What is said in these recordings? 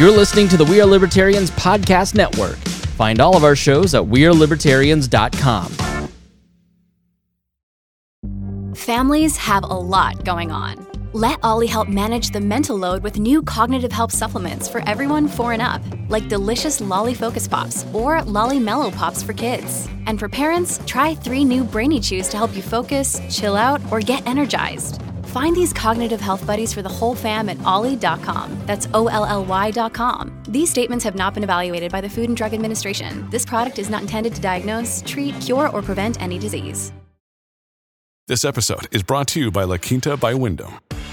You're listening to the We Are Libertarians Podcast Network. Find all of our shows at WeareLibertarians.com. Families have a lot going on. Let Olly help manage the mental load with new cognitive help supplements for everyone four and up, like delicious Lolly Focus Pops or Lolly Mellow Pops for kids. And for parents, try three new Brainy Chews to help you focus, chill out, or get energized. Find these cognitive health buddies for the whole fam at olly.com. That's O L L Y.com. These statements have not been evaluated by the Food and Drug Administration. This product is not intended to diagnose, treat, cure, or prevent any disease. This episode is brought to you by La Quinta by Wyndham.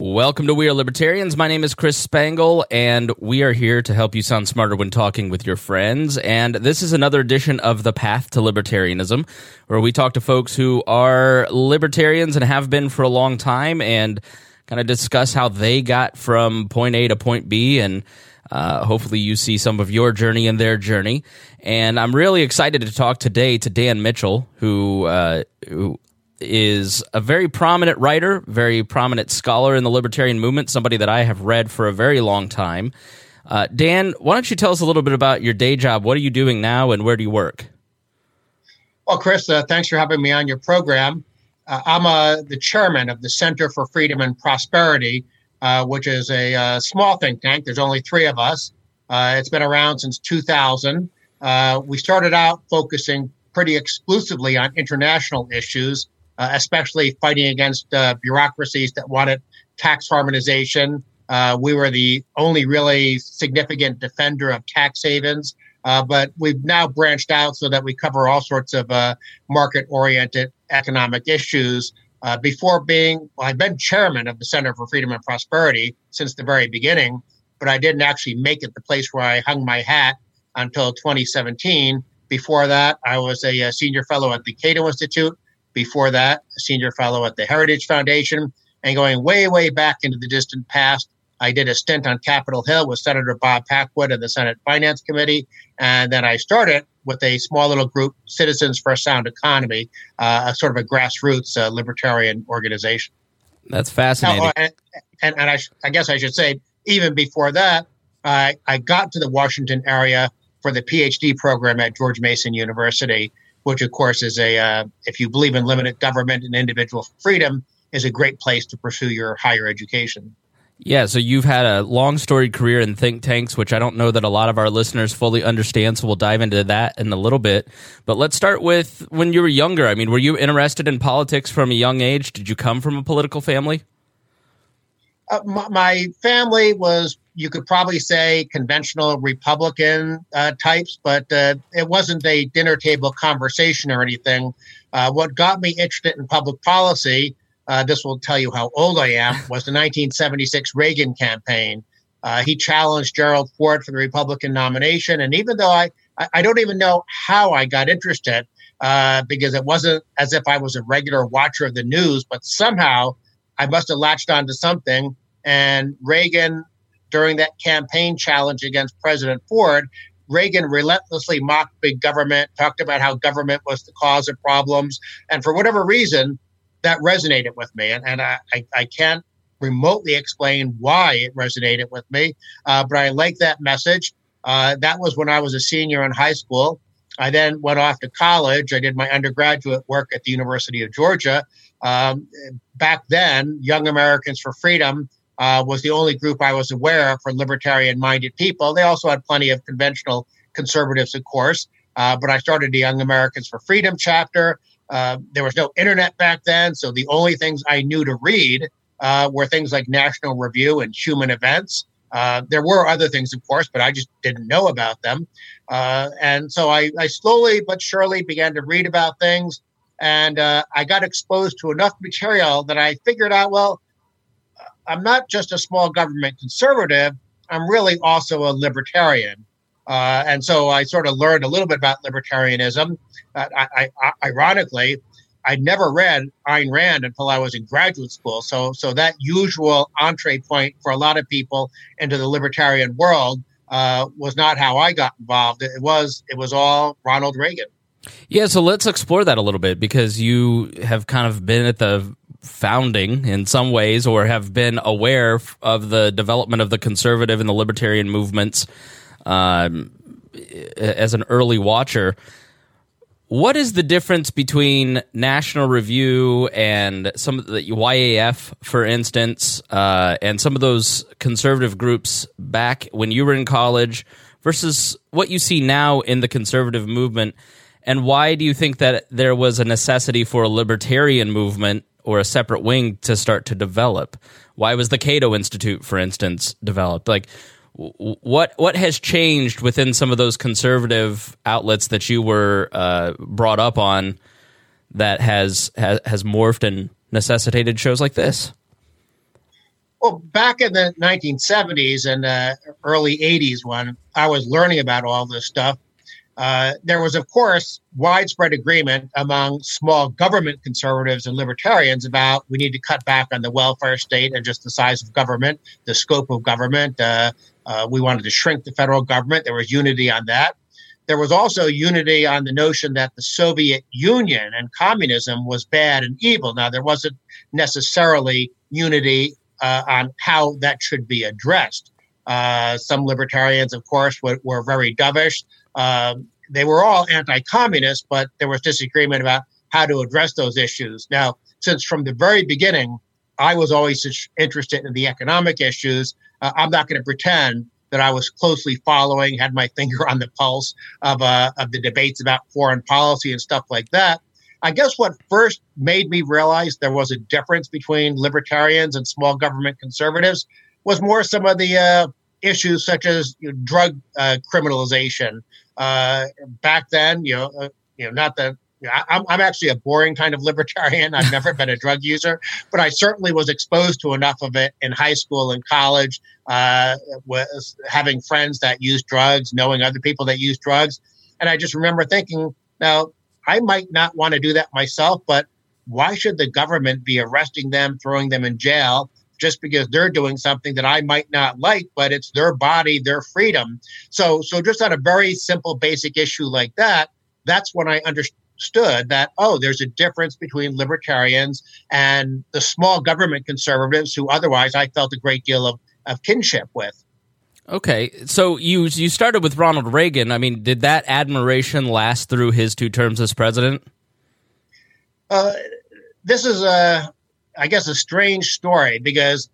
Welcome to We Are Libertarians. My name is Chris Spangle, and we are here to help you sound smarter when talking with your friends. And this is another edition of The Path to Libertarianism, where we talk to folks who are libertarians and have been for a long time and kind of discuss how they got from point A to point B. And uh, hopefully, you see some of your journey and their journey. And I'm really excited to talk today to Dan Mitchell, who, uh, who is a very prominent writer, very prominent scholar in the libertarian movement, somebody that I have read for a very long time. Uh, Dan, why don't you tell us a little bit about your day job? What are you doing now, and where do you work? Well, Chris, uh, thanks for having me on your program. Uh, I'm uh, the chairman of the Center for Freedom and Prosperity, uh, which is a uh, small think tank. There's only three of us. it's been around since 2000. we started out focusing pretty exclusively on international issues uh, especially fighting against uh, bureaucracies that wanted tax harmonization. Uh, we were the only really significant defender of tax havens, uh, but we've now branched out so that we cover all sorts of uh, market oriented economic issues. Before being, well, I've been chairman of the Center for Freedom and Prosperity since the very beginning, but I didn't actually make it the place where I hung my hat until 2017. Before that, I was a, a senior fellow at the Cato Institute before that, a senior fellow at the Heritage Foundation, and going way, way back into the distant past. I did a stint on Capitol Hill with Senator Bob Packwood of the Senate Finance Committee. And then I started with a small little group, Citizens for a Sound Economy, uh, a sort of a grassroots uh, libertarian organization. That's fascinating. Now, and, and, and I, I, guess I should say, even before that, I, I got to the Washington area for the PhD program at George Mason University which of course is a uh, if you believe in limited government and individual freedom is a great place to pursue your higher education. Yeah so you've had a long storied career in think tanks which i don't know that a lot of our listeners fully understand so we'll dive into that in a little bit. But let's start with when you were younger. I mean were you interested in politics from a young age? Did you come from a political family? Uh, my, my family was you could probably say conventional Republican uh, types, but uh, it wasn't a dinner table conversation or anything. Uh, what got me interested in public policy, uh, this will tell you how old I am, was the 1976 Reagan campaign. Uh, he challenged Gerald Ford for the Republican nomination. And even though I, I don't even know how I got interested, uh, because it wasn't as if I was a regular watcher of the news, but somehow I must have latched onto something. And Reagan during that campaign challenge against President Ford, Reagan relentlessly mocked big government, talked about how government was the cause of problems. And for whatever reason, that resonated with me. And, and I, I, I can't remotely explain why it resonated with me, uh, but I like that message. Uh, that was when I was a senior in high school. I then went off to college. I did my undergraduate work at the University of Georgia. Um, back then, Young Americans for Freedom uh, was the only group I was aware of for libertarian minded people. They also had plenty of conventional conservatives, of course. Uh, but I started the Young Americans for Freedom chapter. Uh, there was no internet back then, so the only things I knew to read uh, were things like National Review and Human Events. Uh, there were other things, of course, but I just didn't know about them. Uh, and so I, I, slowly but surely began to read about things. And I got exposed to enough material that I figured out, well, I'm not just a small government conservative, I'm really also a libertarian. Uh, and so I sort of learned a little bit about libertarianism. Uh, I, I, ironically, I'd never read Ayn Rand until I was in graduate school. So, so that usual entree point for a lot of people into the libertarian world uh, was not how I got involved. It was it was all Ronald Reagan. Yeah, so let's explore that a little bit because you have kind of been at the founding in some ways or have been aware of the development of the conservative and the libertarian movements um, as an early watcher. What is the difference between National Review and some of the YAF, for instance, uh, and some of those conservative groups back when you were in college versus what you see now in the conservative movement? And why do you think that there was a necessity for a libertarian movement or a separate wing to start to develop? Why was the Cato Institute, for instance, developed? Like, what what has changed within some of those conservative outlets that you were uh, brought up on that has, has has morphed and necessitated shows like this? Well, back in the 1970s and uh, early 80s, when I was learning about all this stuff, uh, there was, of course, widespread agreement among small government conservatives and libertarians about we need to cut back on the welfare state and just the size of government, the scope of government. Uh, uh, we wanted to shrink the federal government. There was unity on that. There was also unity on the notion that the Soviet Union and communism was bad and evil. Now, there wasn't necessarily unity uh, on how that should be addressed. Uh, some libertarians, of course, were, were very dovish. Um, they were all anti-communist, but there was disagreement about how to address those issues. Now, since from the very beginning, I was always interested in the economic issues, uh, I'm not going to pretend that I was closely following, had my finger on the pulse of uh, of the debates about foreign policy and stuff like that. I guess what first made me realize there was a difference between libertarians and small government conservatives was more some of the uh, issues such as you know, drug uh, criminalization. Uh, back then, you know, uh, you know, not that I'm, I'm actually a boring kind of libertarian. I've never been a drug user, but I certainly was exposed to enough of it in high school and college, uh, was having friends that use drugs, knowing other people that use drugs. And I just remember thinking, now, I might not want to do that myself, but why should the government be arresting them, throwing them in jail, just because they're doing something that I might not like, but it's their body, their freedom. So, so just on a very simple, basic issue like that, that's when I understood that oh, there's a difference between libertarians and the small government conservatives, who otherwise I felt a great deal of, of kinship with. Okay, so you you started with Ronald Reagan. I mean, did that admiration last through his two terms as president? Uh, this is a I guess, a strange story because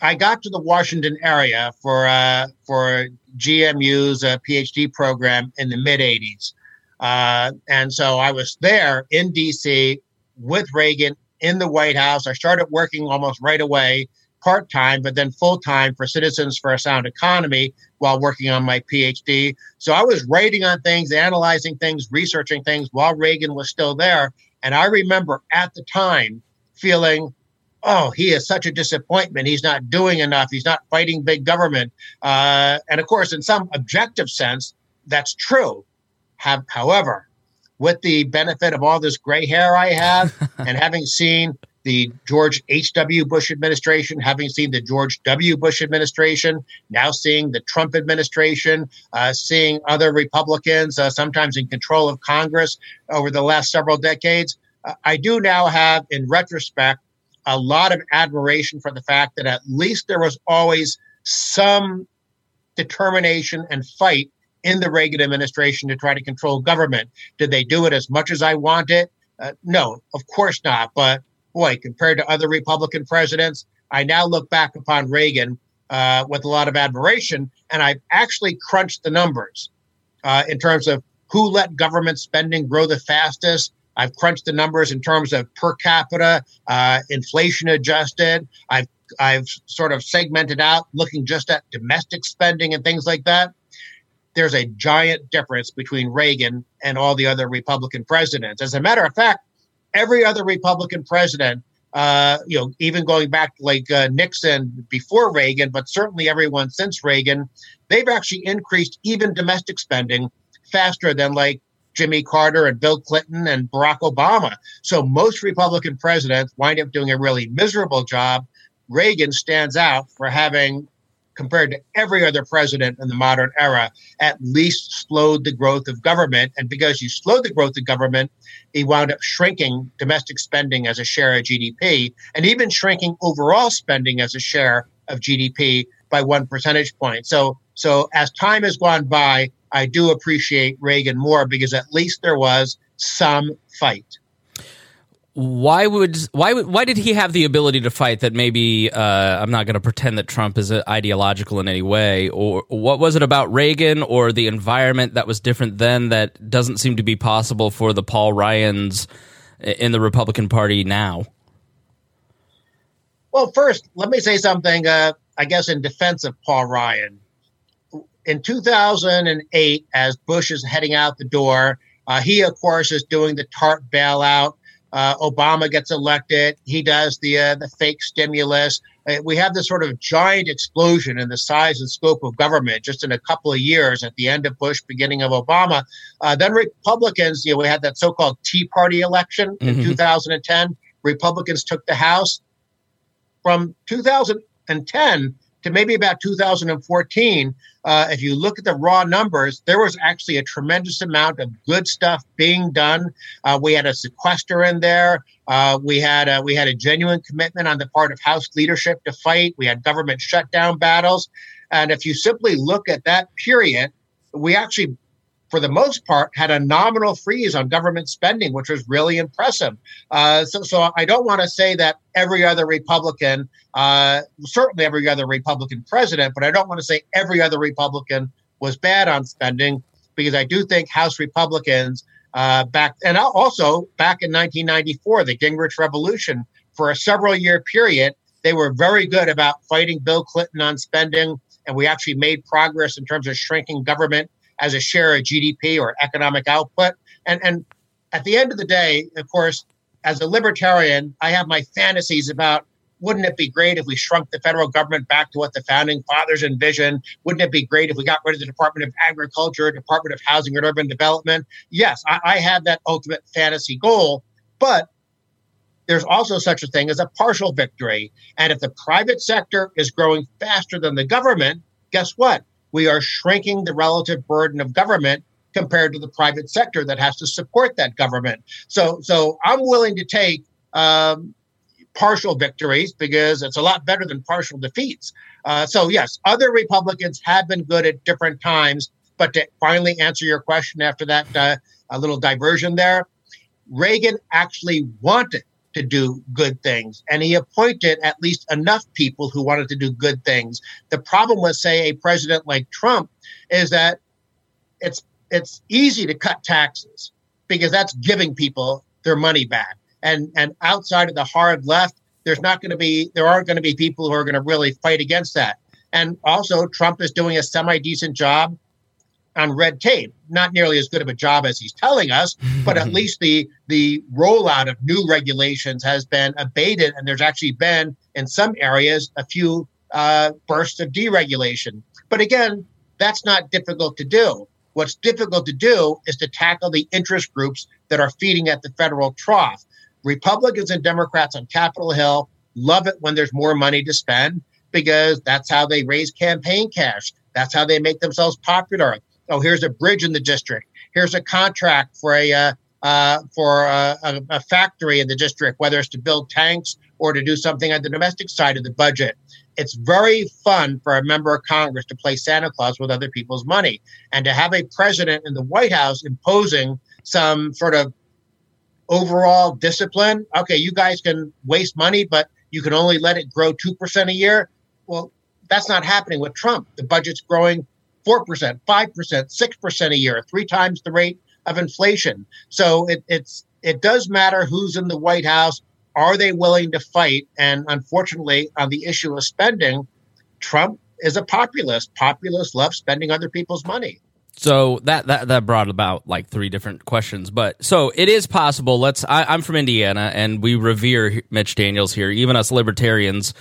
I got to the Washington area for uh, for GMU's uh, PhD program in the mid '80s, uh, and so I was there in D.C. with Reagan in the White House. I started working almost right away, part time, but then full time for Citizens for a Sound Economy while working on my PhD. So I was writing on things, analyzing things, researching things while Reagan was still there. And I remember at the time feeling, oh, he is such a disappointment. He's not doing enough. He's not fighting big government. Uh, and of course, in some objective sense, that's true. Have, however, with the benefit of all this gray hair I have and having seen the George H.W. Bush administration, having seen the George W. Bush administration, now seeing the Trump administration, uh, seeing other Republicans uh, sometimes in control of Congress over the last several decades, I do now have, in retrospect, a lot of admiration for the fact that at least there was always some determination and fight in the Reagan administration to try to control government. Did they do it as much as I wanted? Uh, no, of course not. But boy, compared to other Republican presidents, I now look back upon Reagan uh, with a lot of admiration, and I've actually crunched the numbers uh, in terms of who let government spending grow the fastest, I've crunched the numbers in terms of per capita, uh, inflation adjusted. I've I've sort of segmented out, looking just at domestic spending and things like that. There's a giant difference between Reagan and all the other Republican presidents. As a matter of fact, every other Republican president, uh, you know, even going back like uh, Nixon before Reagan, but certainly everyone since Reagan, they've actually increased even domestic spending faster than like Jimmy Carter and Bill Clinton and Barack Obama. So most Republican presidents wind up doing a really miserable job. Reagan stands out for having compared to every other president in the modern era, at least slowed the growth of government. And because you slowed the growth of government, he wound up shrinking domestic spending as a share of GDP and even shrinking overall spending as a share of GDP by one percentage point. So, so as time has gone by, I do appreciate Reagan more because at least there was some fight why would why why did he have the ability to fight that maybe uh, I'm not going to pretend that Trump is ideological in any way or what was it about Reagan or the environment that was different then that doesn't seem to be possible for the Paul Ryans in the Republican Party now? Well, first, let me say something. Uh, I guess in defense of Paul Ryan, in 2008, as Bush is heading out the door, uh, he of course is doing the TARP bailout. Uh, Obama gets elected. He does the uh, the fake stimulus. Uh, we have this sort of giant explosion in the size and scope of government just in a couple of years at the end of Bush, beginning of Obama. Uh, then Republicans, you know, we had that so-called Tea Party election in mm-hmm. 2010. Republicans took the House. From 2010 to maybe about 2014, uh, if you look at the raw numbers, there was actually a tremendous amount of good stuff being done. Uh, we had a sequester in there. Uh, we had a, we had a genuine commitment on the part of House leadership to fight. We had government shutdown battles, and if you simply look at that period, we actually for the most part, had a nominal freeze on government spending, which was really impressive. Uh, so, so I don't want to say that every other Republican, uh, certainly every other Republican president, but I don't want to say every other Republican was bad on spending because I do think House Republicans uh, back and also back in 1994, the Gingrich Revolution, for a several year period, they were very good about fighting Bill Clinton on spending. And we actually made progress in terms of shrinking government as a share of GDP or economic output. And, and at the end of the day, of course, as a libertarian, I have my fantasies about wouldn't it be great if we shrunk the federal government back to what the founding fathers envisioned? Wouldn't it be great if we got rid of the Department of Agriculture, Department of Housing and Urban Development? Yes, I, I have that ultimate fantasy goal, but there's also such a thing as a partial victory. And if the private sector is growing faster than the government, guess what? We are shrinking the relative burden of government compared to the private sector that has to support that government. So, so I'm willing to take um, partial victories because it's a lot better than partial defeats. Uh, so, yes, other Republicans have been good at different times. But to finally answer your question after that uh, a little diversion there, Reagan actually wanted to do good things. And he appointed at least enough people who wanted to do good things. The problem with, say, a president like Trump is that it's it's easy to cut taxes because that's giving people their money back. And and outside of the hard left, there's not going to be there aren't going to be people who are going to really fight against that. And also, Trump is doing a semi decent job on red tape. Not nearly as good of a job as he's telling us, but at least the the rollout of new regulations has been abated, and there's actually been in some areas a few uh, bursts of deregulation. But again, that's not difficult to do. What's difficult to do is to tackle the interest groups that are feeding at the federal trough. Republicans and Democrats on Capitol Hill love it when there's more money to spend because that's how they raise campaign cash. That's how they make themselves popular oh, here's a bridge in the district. Here's a contract for a uh, uh, for a, a, a, factory in the district, whether it's to build tanks or to do something on the domestic side of the budget. It's very fun for a member of Congress to play Santa Claus with other people's money and to have a president in the White House imposing some sort of overall discipline. Okay, you guys can waste money, but you can only let it grow 2% a year. Well, that's not happening with Trump. The budget's growing 4%, 5%, 6% a year, three times the rate of inflation. So it, it's it does matter who's in the White House. Are they willing to fight? And unfortunately, on the issue of spending, Trump is a populist. Populists love spending other people's money. So that, that that brought about like three different questions, but so it is possible. Let's. I, am from Indiana, and we revere Mitch Daniels here. Even us libertarians,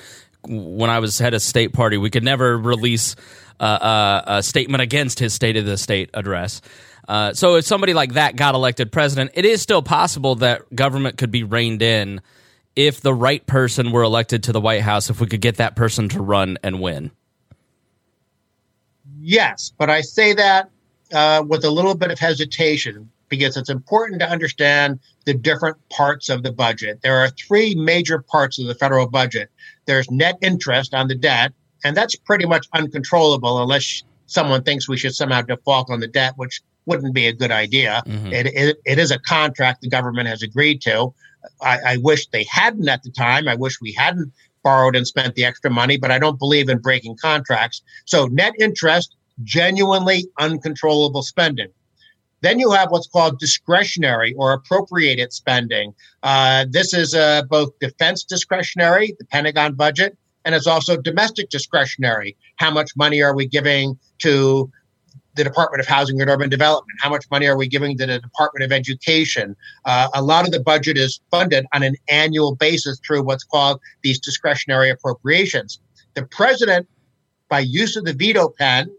when I was head of state party, we could never release uh, a statement against his State of the State address. Uh, so if somebody like that got elected president, it is still possible that government could be reined in if the right person were elected to the White House, if we could get that person to run and win. Yes, but I say that uh, with a little bit of hesitation because it's important to understand the different parts of the budget. There are three major parts of the federal budget there's net interest on the debt, and that's pretty much uncontrollable unless someone thinks we should somehow default on the debt, which wouldn't be a good idea. Mm-hmm. It, it, it is a contract the government has agreed to. I, I wish they hadn't at the time. I wish we hadn't borrowed and spent the extra money, but I don't believe in breaking contracts. So net interest, genuinely uncontrollable spending. Then you have what's called discretionary or appropriated spending. Uh, this is uh, both defense discretionary, the Pentagon budget, and it's also domestic discretionary. How much money are we giving to the Department of Housing and Urban Development? How much money are we giving to the Department of Education? Uh, a lot of the budget is funded on an annual basis through what's called these discretionary appropriations. The president, by use of the veto pen,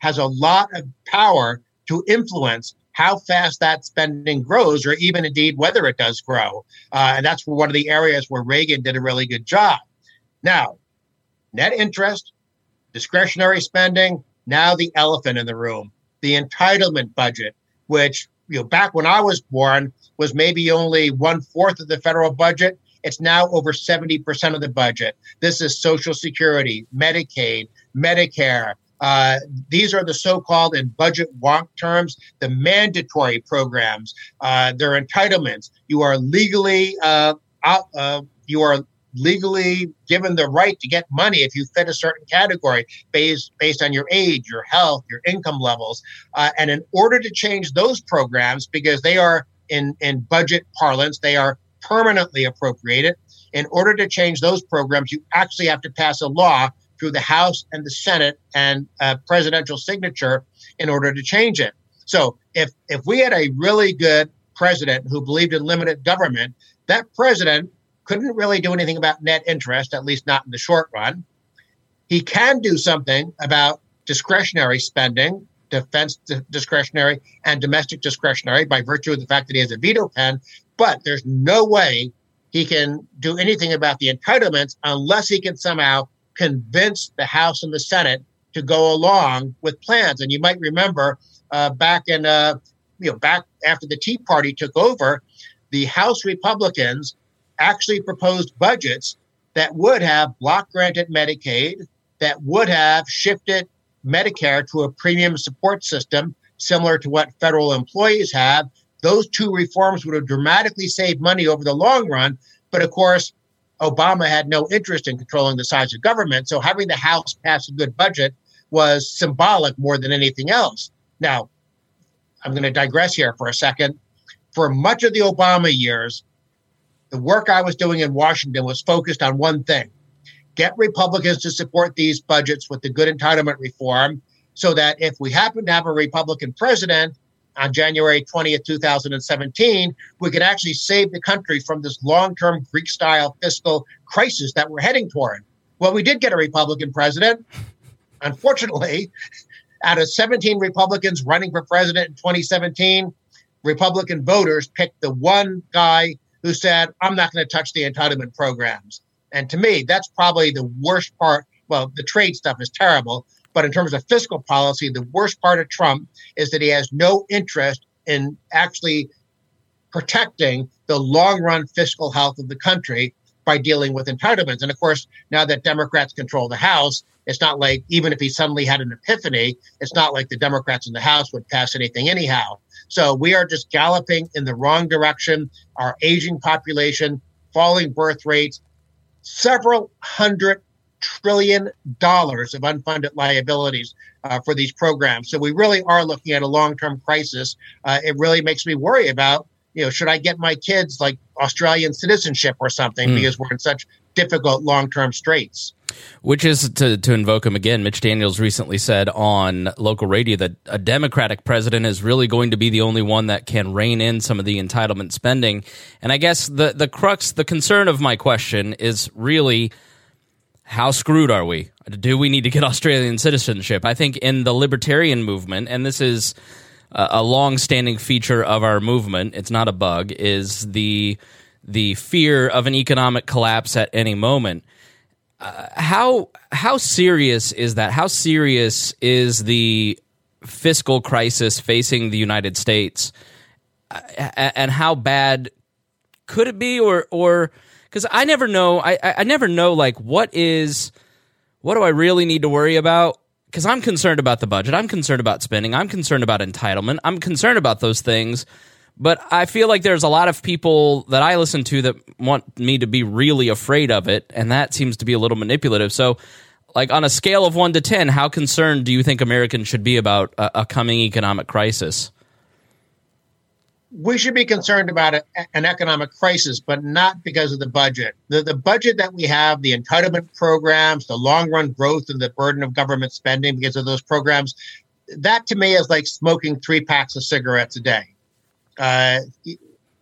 has a lot of power to influence how fast that spending grows, or even indeed whether it does grow. Uh, and that's one of the areas where Reagan did a really good job. Now, net interest, discretionary spending, now the elephant in the room, the entitlement budget, which you know back when I was born was maybe only one fourth of the federal budget. It's now over 70% of the budget. This is Social Security, Medicaid, Medicare. Uh, these are the so-called in budget wonk terms, the mandatory programs. Uh, their entitlements. You are legally uh, out, uh, you are legally given the right to get money if you fit a certain category based based on your age, your health, your income levels. Uh, and in order to change those programs, because they are in in budget parlance, they are permanently appropriated. In order to change those programs, you actually have to pass a law through the House and the Senate and a presidential signature in order to change it. So if if we had a really good president who believed in limited government, that president couldn't really do anything about net interest, at least not in the short run. He can do something about discretionary spending, defense discretionary, and domestic discretionary by virtue of the fact that he has a veto pen. But there's no way he can do anything about the entitlements unless he can somehow convince the House and the Senate to go along with plans. And you might remember uh, back in, uh, you know, back after the Tea Party took over, the House Republicans actually proposed budgets that would have block granted Medicaid, that would have shifted Medicare to a premium support system similar to what federal employees have. Those two reforms would have dramatically saved money over the long run. But of course, Obama had no interest in controlling the size of government. So having the House pass a good budget was symbolic more than anything else. Now, I'm going to digress here for a second. For much of the Obama years, the work I was doing in Washington was focused on one thing get Republicans to support these budgets with the good entitlement reform so that if we happen to have a Republican president on January 20th, 2017, we could actually save the country from this long term Greek style fiscal crisis that we're heading toward. Well, we did get a Republican president. Unfortunately, out of 17 Republicans running for president in 2017, Republican voters picked the one guy who said, I'm not going to touch the entitlement programs. And to me, that's probably the worst part. Well, the trade stuff is terrible, but in terms of fiscal policy, the worst part of Trump is that he has no interest in actually protecting the long run fiscal health of the country by dealing with entitlements. And of course, now that Democrats control the House, it's not like even if he suddenly had an epiphany, it's not like the Democrats in the House would pass anything anyhow. So we are just galloping in the wrong direction. Our aging population, falling birth rates, several hundred trillion dollars of unfunded liabilities uh, for these programs. So we really are looking at a long-term crisis. Uh, it really makes me worry about, you know, should I get my kids like Australian citizenship or something mm. because we're in such difficult long-term straits. Which is to, to invoke him again. Mitch Daniels recently said on local radio that a Democratic president is really going to be the only one that can rein in some of the entitlement spending. And I guess the, the crux, the concern of my question is really how screwed are we? Do we need to get Australian citizenship? I think in the libertarian movement, and this is a long-standing feature of our movement. It's not a bug. Is the the fear of an economic collapse at any moment. Uh, how how serious is that? How serious is the fiscal crisis facing the United States, uh, and how bad could it be, or or because I never know, I I never know like what is what do I really need to worry about? Because I'm concerned about the budget, I'm concerned about spending, I'm concerned about entitlement, I'm concerned about those things. But I feel like there's a lot of people that I listen to that want me to be really afraid of it, and that seems to be a little manipulative. So, like on a scale of one to ten, how concerned do you think Americans should be about a, a coming economic crisis? we should be concerned about a, an economic crisis, but not because of the budget. The, the budget that we have, the entitlement programs, the long run growth and the burden of government spending because of those programs, that to me is like smoking three packs of cigarettes a day. Uh,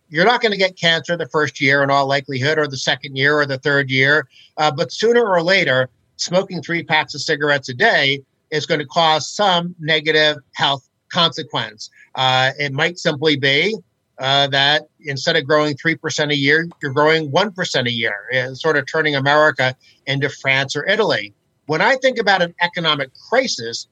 you're not going to get cancer the first year in all likelihood, or the second year, or the third year. Uh, but sooner or later, smoking three packs of cigarettes a day is going to cause some negative health consequence. Uh, it might simply be uh, that instead of growing 3% a year, you're growing 1% a year, and sort of turning America into France or Italy. When I think about an economic crisis,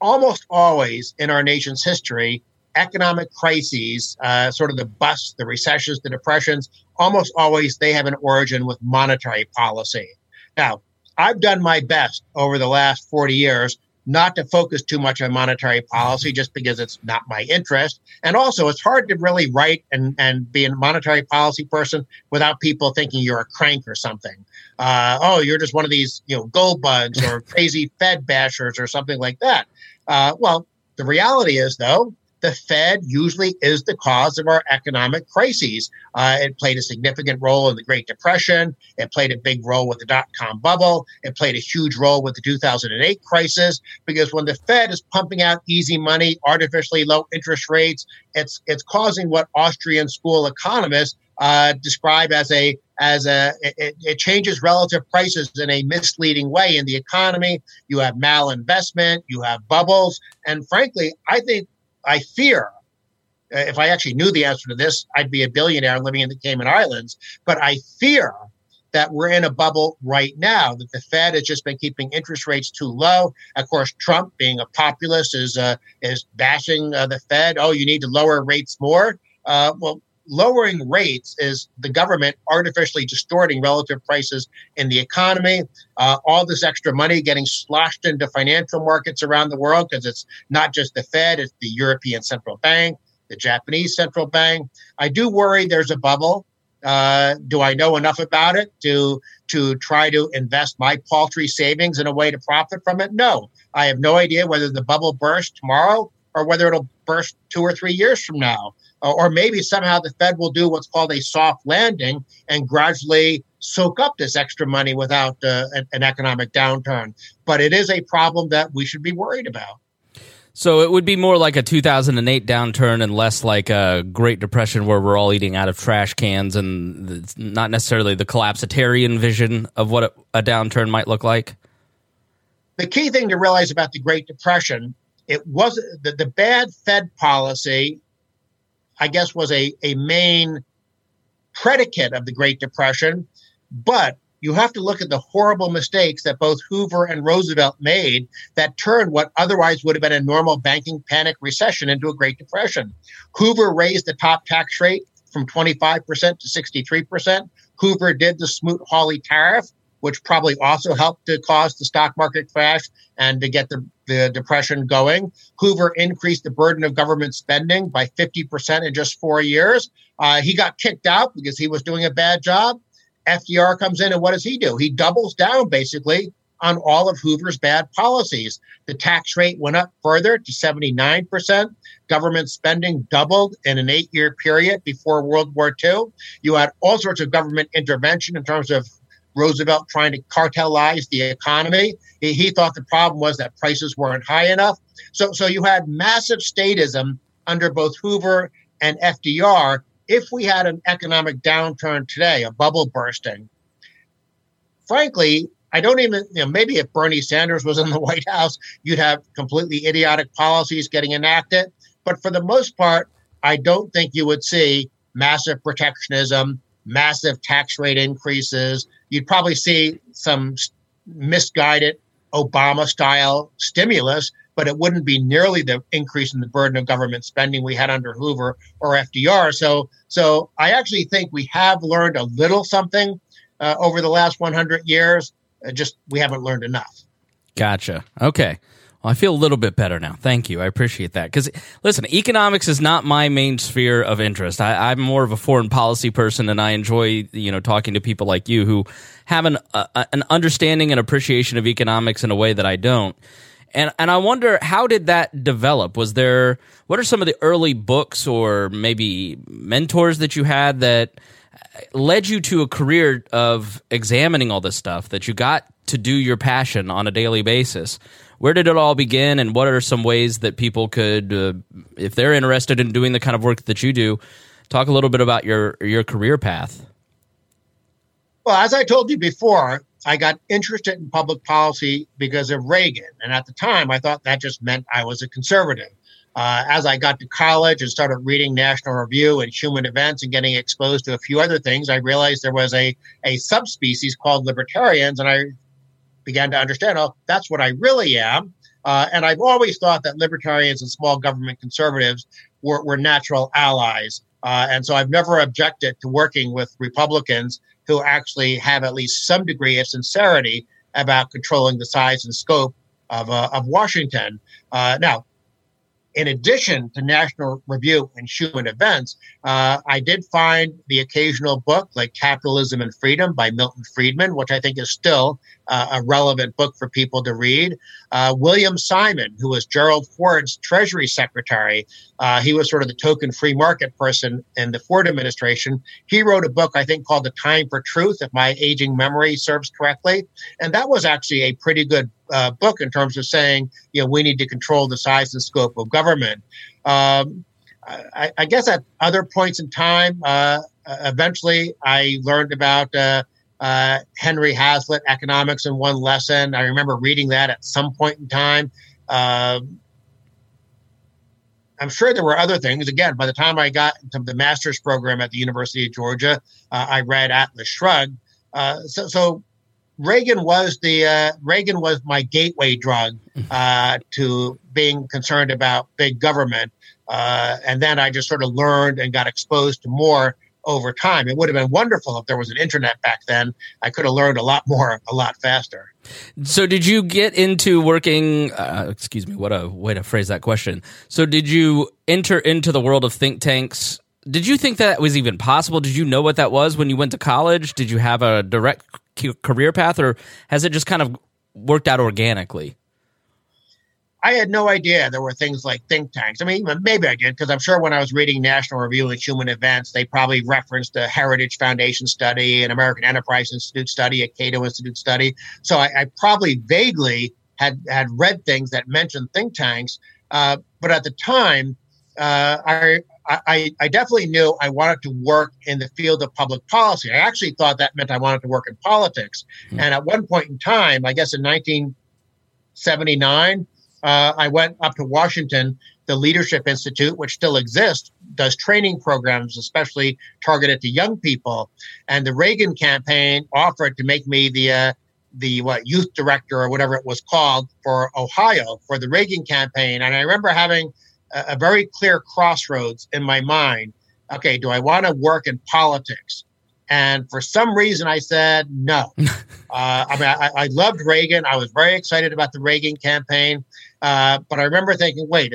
almost always in our nation's history, economic crises, uh, sort of the busts, the recessions, the depressions, almost always they have an origin with monetary policy. Now, I've done my best over the last 40 years not to focus too much on monetary policy just because it's not my interest. And also, it's hard to really write and, and be a monetary policy person without people thinking you're a crank or something. Uh, oh, you're just one of these, you know, gold bugs or crazy Fed bashers or something like that. Uh, well, the reality is, though, the Fed usually is the cause of our economic crises. Uh, it played a significant role in the Great Depression. It played a big role with the dot com bubble. It played a huge role with the 2008 crisis because when the Fed is pumping out easy money, artificially low interest rates, it's it's causing what Austrian school economists uh, describe as a as a it, it, changes relative prices in a misleading way in the economy. You have malinvestment, you have bubbles, and frankly, I think I fear uh, if I actually knew the answer to this, I'd be a billionaire living in the Cayman Islands. But I fear that we're in a bubble right now, that the Fed has just been keeping interest rates too low. Of course, Trump, being a populist, is uh, is bashing uh, the Fed. Oh, you need to lower rates more. Uh, well, lowering rates is the government artificially distorting relative prices in the economy. Uh, all this extra money getting sloshed into financial markets around the world because it's not just the Fed, it's the European Central Bank, the Japanese Central Bank. I do worry there's a bubble. Uh, do I know enough about it to to try to invest my paltry savings in a way to profit from it? No, I have no idea whether the bubble bursts tomorrow or whether it'll burst two or three years from now. Uh, or maybe somehow the Fed will do what's called a soft landing and gradually soak up this extra money without uh, an, an economic downturn. But it is a problem that we should be worried about. So it would be more like a 2008 downturn and less like a Great Depression where we're all eating out of trash cans and it's not necessarily the collapsitarian vision of what a, a downturn might look like. The key thing to realize about the Great Depression, it wasn't the, the bad Fed policy I guess, was a, a main predicate of the Great Depression. But you have to look at the horrible mistakes that both Hoover and Roosevelt made that turned what otherwise would have been a normal banking panic recession into a Great Depression. Hoover raised the top tax rate from 25% to 63%. Hoover did the Smoot Hawley tariff, which probably also helped to cause the stock market crash and to get the, the depression going. Hoover increased the burden of government spending by 50% in just four years. Uh, he got kicked out because he was doing a bad job. FDR comes in, and what does he do? He doubles down basically on all of Hoover's bad policies. The tax rate went up further to 79%. Government spending doubled in an eight year period before World War II. You had all sorts of government intervention in terms of Roosevelt trying to cartelize the economy. He, he thought the problem was that prices weren't high enough. So, so you had massive statism under both Hoover and FDR. If we had an economic downturn today, a bubble bursting, frankly, I don't even, you know, maybe if Bernie Sanders was in the White House, you'd have completely idiotic policies getting enacted. But for the most part, I don't think you would see massive protectionism, massive tax rate increases. You'd probably see some misguided Obama style stimulus, but it wouldn't be nearly the increase in the burden of government spending we had under Hoover or FDR. So, so I actually think we have learned a little something uh, over the last 100 years. Uh, just we haven't learned enough. Gotcha. Okay. Well, I feel a little bit better now. Thank you. I appreciate that. Because, listen, economics is not my main sphere of interest. I, am more of a foreign policy person, and I enjoy, you know, talking to people like you who have an uh, an understanding and appreciation of economics in a way that I don't. And and I wonder how did that develop? Was there what are some of the early books or maybe mentors that you had that led you to a career of examining all this stuff that you got to do your passion on a daily basis? Where did it all begin, and what are some ways that people could, uh, if they're interested in doing the kind of work that you do, talk a little bit about your your career path? Well, as I told you before, I got interested in public policy because of Reagan. And at the time, I thought that just meant I was a conservative. Uh, as I got to college and started reading National Review and Human Events and getting exposed to a few other things, I realized there was a, a subspecies called libertarians. And I began to understand, oh, that's what I really am. Uh, and I've always thought that libertarians and small government conservatives were, were natural allies. Uh, and so I've never objected to working with Republicans who actually have at least some degree of sincerity about controlling the size and scope of, uh, of Washington. Uh, now, in addition to National Review and Human Events, uh, I did find the occasional book like Capitalism and Freedom by Milton Friedman, which I think is still uh, a relevant book for people to read. Uh, William Simon, who was Gerald Ford's Treasury Secretary, uh, he was sort of the token free market person in the Ford administration. He wrote a book, I think, called The Time for Truth, if my aging memory serves correctly. And that was actually a pretty good uh, book in terms of saying, you know, we need to control the size and scope of government. Um, I, I, guess at other points in time, uh, eventually I learned about uh, Henry Hazlitt, Economics in One Lesson. I remember reading that at some point in time. Uh, I'm sure there were other things. Again, by the time I got into the master's program at the University of Georgia, uh, I read Atlas Shrugged. Uh, so, so, Reagan was the uh, Reagan was my gateway drug uh, to being concerned about big government, and then I just sort of learned and got exposed to more over time. It would have been wonderful if there was an internet back then. I could have learned a lot more, a lot faster. So, did you get into working? Uh, excuse me, what a way to phrase that question. So, did you enter into the world of think tanks? Did you think that was even possible? Did you know what that was when you went to college? Did you have a direct career path, or has it just kind of worked out organically? I had no idea there were things like think tanks. I mean, maybe I did because I'm sure when I was reading National Review of Human Events, they probably referenced a Heritage Foundation study, an American Enterprise Institute study, a Cato Institute study. So I, I probably vaguely had had read things that mentioned think tanks. Uh, but at the time, uh, I, I, I definitely knew I wanted to work in the field of public policy. I actually thought that meant I wanted to work in politics. Mm-hmm. And at one point in time, I guess in 1979, uh, I went up to Washington. The Leadership Institute, which still exists, does training programs, especially targeted to young people. And the Reagan campaign offered to make me the uh, the what youth director or whatever it was called for Ohio for the Reagan campaign. And I remember having a, a very clear crossroads in my mind. Okay, do I want to work in politics? And for some reason, I said no. uh, I mean, I, I, loved Reagan. I was very excited about the Reagan campaign. Uh, but I remember thinking, wait,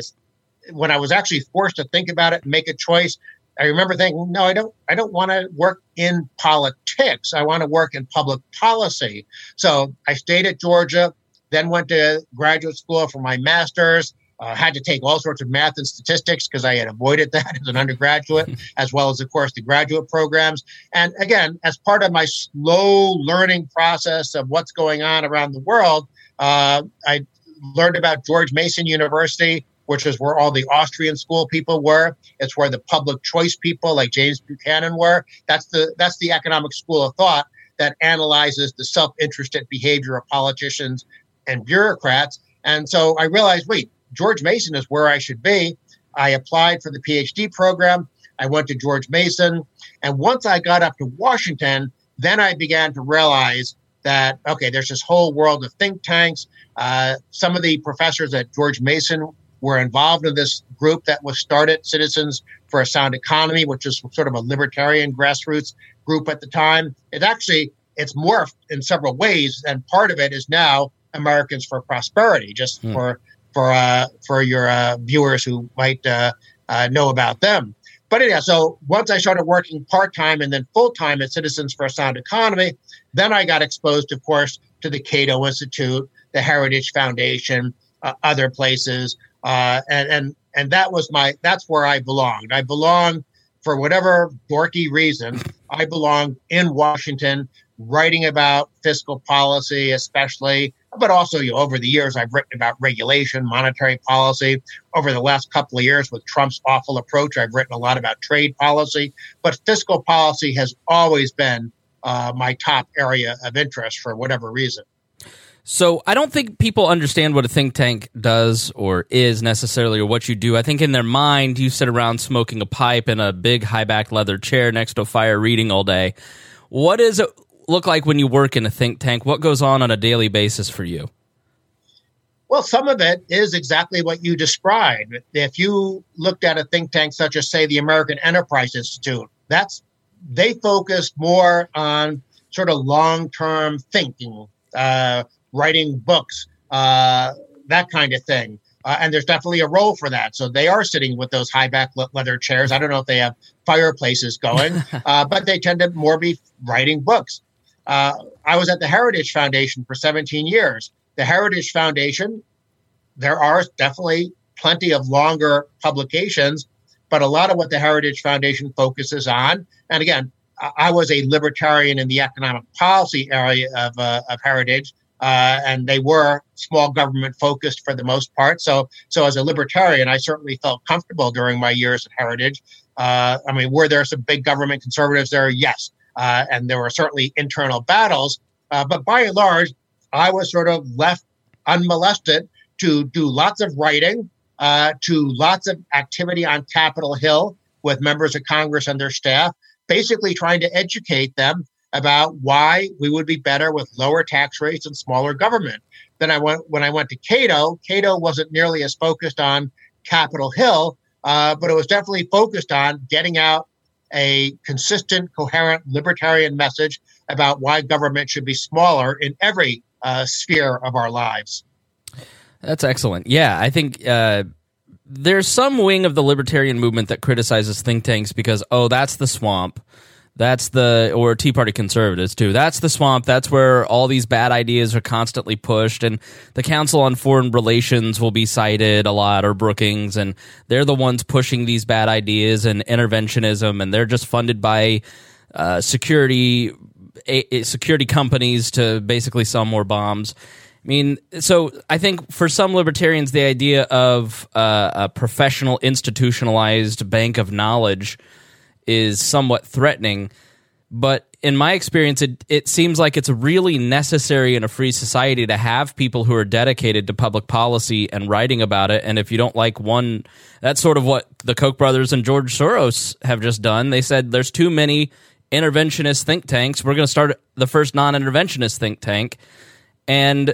when I was actually forced to think about it and make a choice, I remember thinking, no, I don't. I don't want to work in politics. I want to work in public policy. So I stayed at Georgia, then went to graduate school for my master's. Uh, had to take all sorts of math and statistics because I had avoided that as an undergraduate, as well as, of course, the graduate programs. And again, as part of my slow learning process of what's going on around the world, uh, I learned about George Mason University, which is where all the Austrian school people were. It's where the public choice people like James Buchanan were. That's the that's the economic school of thought that analyzes the self-interested behavior of politicians and bureaucrats. And so I realized, wait, George Mason is where I should be. I applied for the PhD program. I went to George Mason. And once I got up to Washington, then I began to realize that, okay, there's this whole world of think tanks. Uh, some of the professors at George Mason were involved in this group that was started, Citizens for a Sound Economy, which is sort of a libertarian grassroots group at the time. It actually it's morphed in several ways, and part of it is now Americans for Prosperity. Just hmm. for for uh, for your uh, viewers who might uh, uh know about them. But yeah, so once I started working part time and then full time at Citizens for a Sound Economy, then I got exposed, of course, to the Cato Institute, the Heritage Foundation, uh, other places, uh, and and and that was my that's where I belonged. I belonged for whatever dorky reason. I belonged in Washington, writing about fiscal policy, especially, but also you know, over the years I've written about regulation, monetary policy. Over the last couple of years, with Trump's awful approach, I've written a lot about trade policy. But fiscal policy has always been uh, my top area of interest for whatever reason. So I don't think people understand what a think tank does or is necessarily or what you do. I think in their mind you sit around smoking a pipe in a big high back leather chair next to a fire reading all day. What does it look like when you work in a think tank? What goes on on a daily basis for you? Well, some of it is exactly what you described. If you looked at a think tank such as say the American Enterprise Institute, that's they focus more on sort of long-term thinking, uh, writing books, uh, that kind of thing. Uh, and there's definitely a role for that. So they are sitting with those high back leather chairs. I don't know if they have fireplaces going, uh, but they tend to more be writing books. Uh, I was at the Heritage Foundation for 17 years. The Heritage Foundation, there are definitely plenty of longer publications, but a lot of what the Heritage Foundation focuses on, and again, I was a libertarian in the economic policy area of, uh, of Heritage uh, and they were small government focused for the most part. So, so as a libertarian, I certainly felt comfortable during my years at Heritage. Uh, I mean, were there some big government conservatives there? Yes, uh, and there were certainly internal battles. Uh, but by and large, I was sort of left unmolested to do lots of writing, uh, to lots of activity on Capitol Hill with members of Congress and their staff, basically trying to educate them about why we would be better with lower tax rates and smaller government. Then I went when I went to Cato. Cato wasn't nearly as focused on Capitol Hill, uh, but it was definitely focused on getting out a consistent, coherent libertarian message about why government should be smaller in every uh, sphere of our lives. That's excellent. Yeah, I think. Uh there's some wing of the libertarian movement that criticizes think tanks because oh that's the swamp that's the or Tea Party conservatives too. That's the swamp. That's where all these bad ideas are constantly pushed, and the Council on Foreign Relations will be cited a lot, or Brookings, and they're the ones pushing these bad ideas and interventionism, and they're just funded by uh, security a, security companies to basically sell more bombs. I mean, so I think for some libertarians, the idea of uh, a professional, institutionalized bank of knowledge is somewhat threatening. But in my experience, it, it seems like it's really necessary in a free society to have people who are dedicated to public policy and writing about it. And if you don't like one, that's sort of what the Koch brothers and George Soros have just done. They said there's too many interventionist think tanks. We're going to start the first non interventionist think tank. And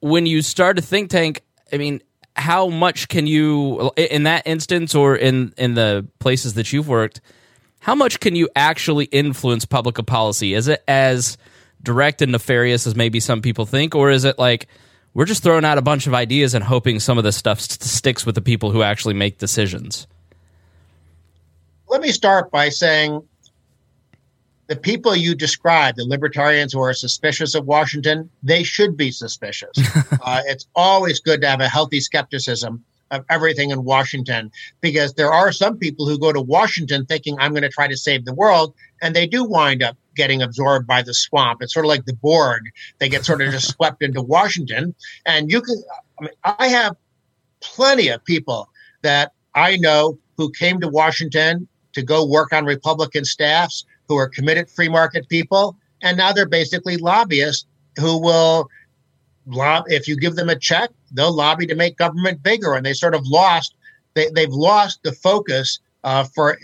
when you start a think tank, I mean, how much can you in that instance or in in the places that you've worked how much can you actually influence public policy? Is it as direct and nefarious as maybe some people think or is it like we're just throwing out a bunch of ideas and hoping some of this stuff st- sticks with the people who actually make decisions? Let me start by saying the people you describe, the libertarians who are suspicious of Washington, they should be suspicious. uh, it's always good to have a healthy skepticism of everything in Washington because there are some people who go to Washington thinking, I'm going to try to save the world, and they do wind up getting absorbed by the swamp. It's sort of like the Borg, they get sort of just swept into Washington. And you can, I, mean, I have plenty of people that I know who came to Washington to go work on Republican staffs who are committed free market people, and now they're basically lobbyists who will lob if you give them a check, they'll lobby to make government bigger, and they sort of lost they, they've lost the focus uh, for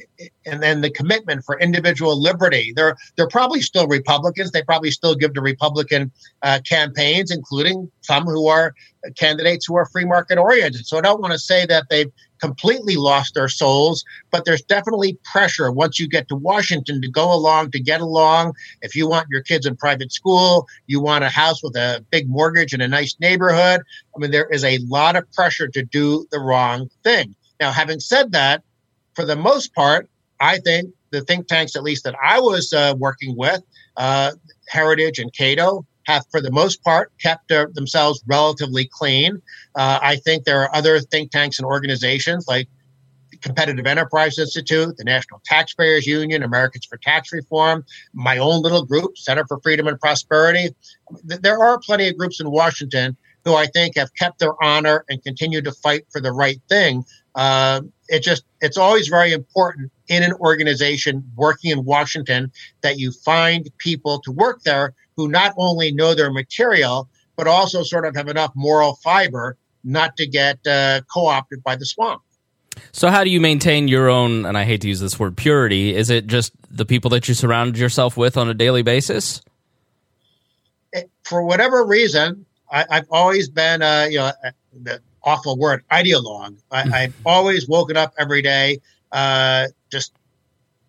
and then the commitment for individual liberty. They're they're probably still Republicans. They probably still give to Republican uh, campaigns, including some who are candidates who are free market oriented. So I don't want to say that they've completely lost their souls, but there's definitely pressure once you get to Washington to go along, to get along. If you want your kids in private school, you want a house with a big mortgage in a nice neighborhood. I mean, there is a lot of pressure to do the wrong thing. Now, having said that, for the most part, I think the think tanks, at least that I was uh, working with, uh, Heritage and Cato, have for the most part kept uh, themselves relatively clean. Uh, I think there are other think tanks and organizations like the Competitive Enterprise Institute, the National Taxpayers Union, Americans for Tax Reform, my own little group, Center for Freedom and Prosperity. There are plenty of groups in Washington who I think have kept their honor and continue to fight for the right thing. Uh, it just it's always very important in an organization working in Washington that you find people to work there who not only know their material but also sort of have enough moral fiber not to get uh, co-opted by the swamp. So, how do you maintain your own? And I hate to use this word purity. Is it just the people that you surround yourself with on a daily basis? It, for whatever reason, I, have always been, uh, you know, the awful word, ideologue. I, have hmm. always woken up every day uh, just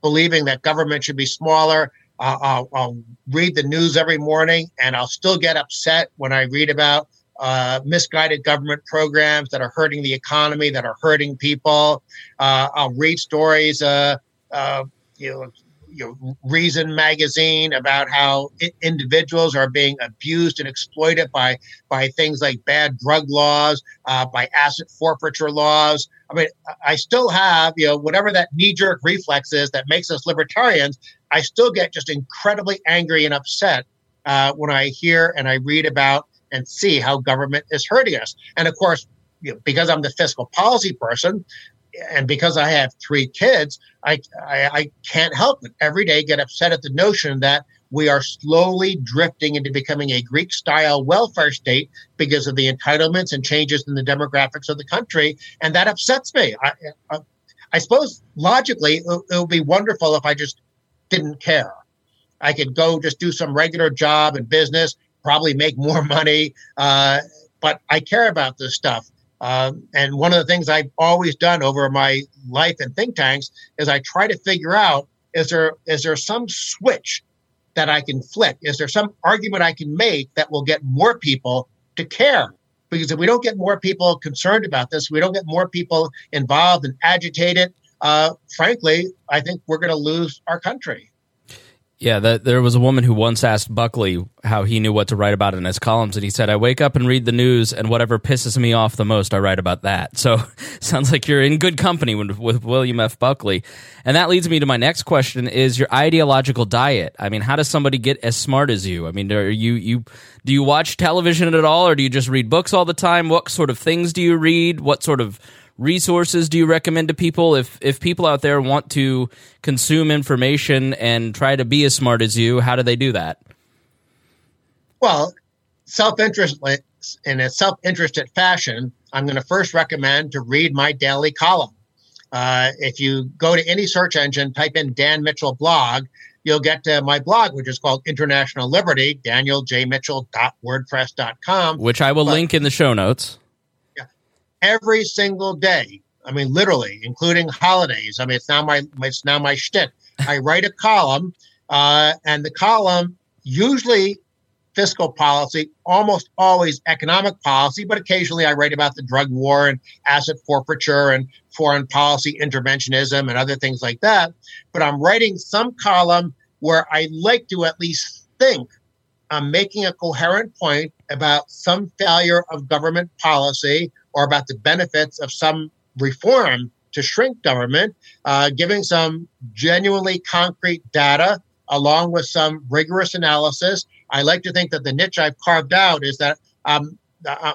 believing that government should be smaller. Uh, I'll, I'll, read the news every morning, and I'll still get upset when I read about uh, misguided government programs that are hurting the economy, that are hurting people. Uh, I'll read stories, uh, uh, you know, you know, Reason magazine about how individuals are being abused and exploited by by things like bad drug laws, uh, by asset forfeiture laws. I mean, I still have you know whatever that knee jerk reflex is that makes us libertarians. I still get just incredibly angry and upset uh, when I hear and I read about and see how government is hurting us. And of course, because I'm the fiscal policy person, and because I have three kids, I, I, I can't help but every day get upset at the notion that we are slowly drifting into becoming a Greek style welfare state because of the entitlements and changes in the demographics of the country. And that upsets me. I, I, I suppose logically, it, it would be wonderful if I just didn't care. I could go just do some regular job in business, probably make more money. Uh, but I care about this stuff. Um, and one of the things I've always done over my life in think tanks is I try to figure out is there is there some switch that I can flick? Is there some argument I can make that will get more people to care? Because if we don't get more people concerned about this, we don't get more people involved and agitated. Uh, frankly, I think we're going to lose our country. Yeah, there was a woman who once asked Buckley how he knew what to write about in his columns, and he said, "I wake up and read the news, and whatever pisses me off the most, I write about that." So, sounds like you're in good company with, with William F. Buckley, and that leads me to my next question: Is your ideological diet? I mean, how does somebody get as smart as you? I mean, are you you do you watch television at all, or do you just read books all the time? What sort of things do you read? What sort of resources do you recommend to people? If if people out there want to consume information and try to be as smart as you how do they do that? Well self-interest in a self-interested fashion i'm going to first recommend to read my daily column. Uh, if you go to any search engine type in dan mitchell blog you'll get to my blog, which is called International Liberty, danieljmitchell.wordpress.com. Which I will but, link in the show notes every single day. I mean, literally, including holidays. I mean, it's now my it's now my shtick. I write a column, uh, and the column usually fiscal policy, almost always economic policy, but occasionally I write about the drug war and asset forfeiture and foreign policy interventionism and other things like that. But I'm writing some column where I like to at least think I'm making a coherent point about some failure of government policy or about the benefits of some reform to shrink government, uh, giving some genuinely concrete data along with some rigorous analysis. I like to think that the niche I've carved out is that um,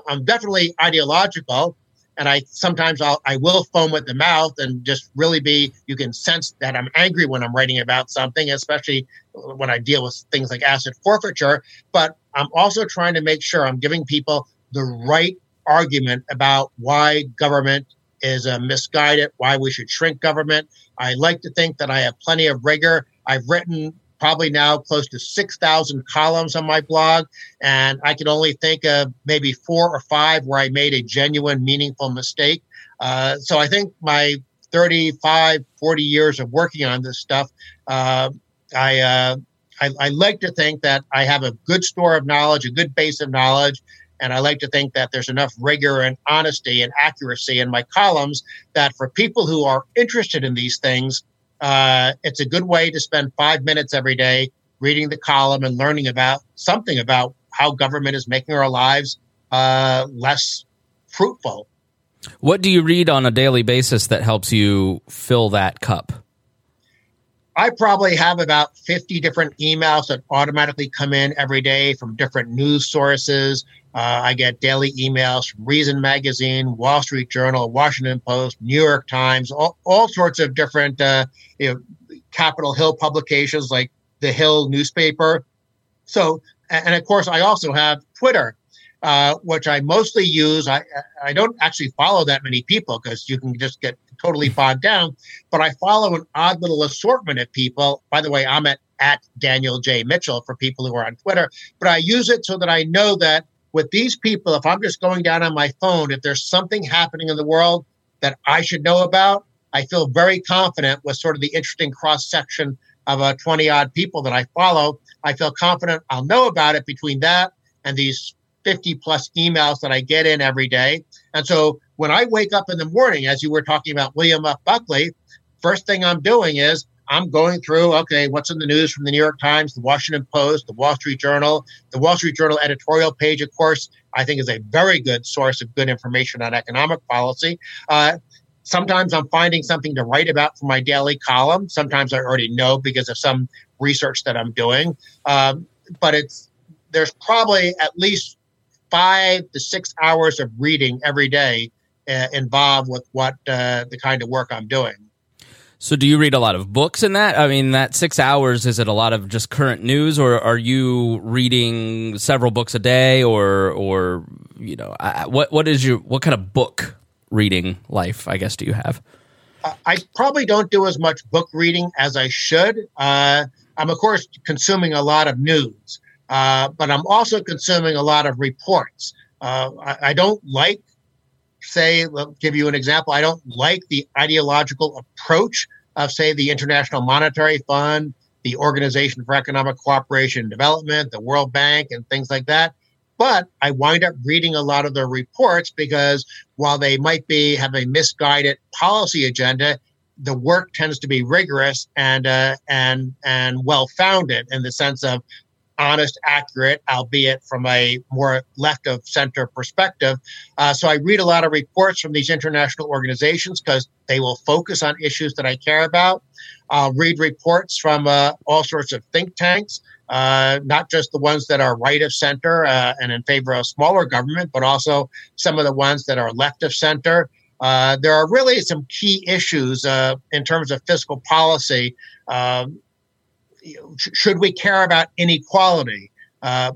I'm definitely ideological, and I sometimes I'll, I will foam at the mouth and just really be. You can sense that I'm angry when I'm writing about something, especially when I deal with things like asset forfeiture. But I'm also trying to make sure I'm giving people the right argument about why government is uh, misguided, why we should shrink government. I like to think that I have plenty of rigor. I've written probably now close to 6,000 columns on my blog, and I can only think of maybe four or five where I made a genuine, meaningful mistake. Uh, so I think my 35, 40 years of working on this stuff, uh, I, I, I like to think that I have a good store of knowledge, a good base of knowledge, and I like to think that there's enough rigor and honesty and accuracy in my columns that for people who are interested in these things, uh, it's a good way to spend five minutes every day reading the column and learning about something about how government is making our lives uh, less fruitful. What do you read on a daily basis that helps you fill that cup? I probably have about 50 different emails that automatically come in every day from different news sources. Uh, I get daily emails from Reason Magazine, Wall Street Journal, Washington Post, New York Times, all, all sorts of different uh, you know, Capitol Hill publications like the Hill newspaper. So, and of course, I also have Twitter, uh, which I mostly use. I I don't actually follow that many people because you can just get totally bogged down. But I follow an odd little assortment of people. By the way, I'm at at Daniel J Mitchell for people who are on Twitter. But I use it so that I know that with these people, if I'm just going down on my phone, if there's something happening in the world that I should know about, I feel very confident with sort of the interesting cross section of uh, 20 odd people that I follow. I feel confident I'll know about it between that and these 50 plus emails that I get in every day. And so when I wake up in the morning, as you were talking about William F. Buckley, first thing I'm doing is I'm going through, okay, what's in the news from the New York Times, the Washington Post, the Wall Street Journal. The Wall Street Journal editorial page, of course, I think is a very good source of good information on economic policy. Uh, sometimes I'm finding something to write about for my daily column. Sometimes I already know because of some research that I'm doing. Um, but it's there's probably at least five to six hours of reading every day uh, involved with what uh, the kind of work I'm doing. So, do you read a lot of books in that? I mean, that six hours is it a lot of just current news, or are you reading several books a day, or or you know, what what is your what kind of book reading life? I guess do you have? I probably don't do as much book reading as I should. Uh, I'm of course consuming a lot of news, uh, but I'm also consuming a lot of reports. Uh, I, I don't like say, give you an example. I don't like the ideological approach of, say, the International Monetary Fund, the Organization for Economic Cooperation and Development, the World Bank, and things like that. But I wind up reading a lot of their reports because while they might be have a misguided policy agenda, the work tends to be rigorous and uh, and and well founded in the sense of honest, accurate, albeit from a more left of center perspective. Uh, so I read a lot of reports from these international organizations because they will focus on issues that I care about. I'll read reports from uh, all sorts of think tanks. Uh, not just the ones that are right of center uh, and in favor of smaller government, but also some of the ones that are left of center. Uh, there are really some key issues uh, in terms of fiscal policy um, should we care about inequality? Uh,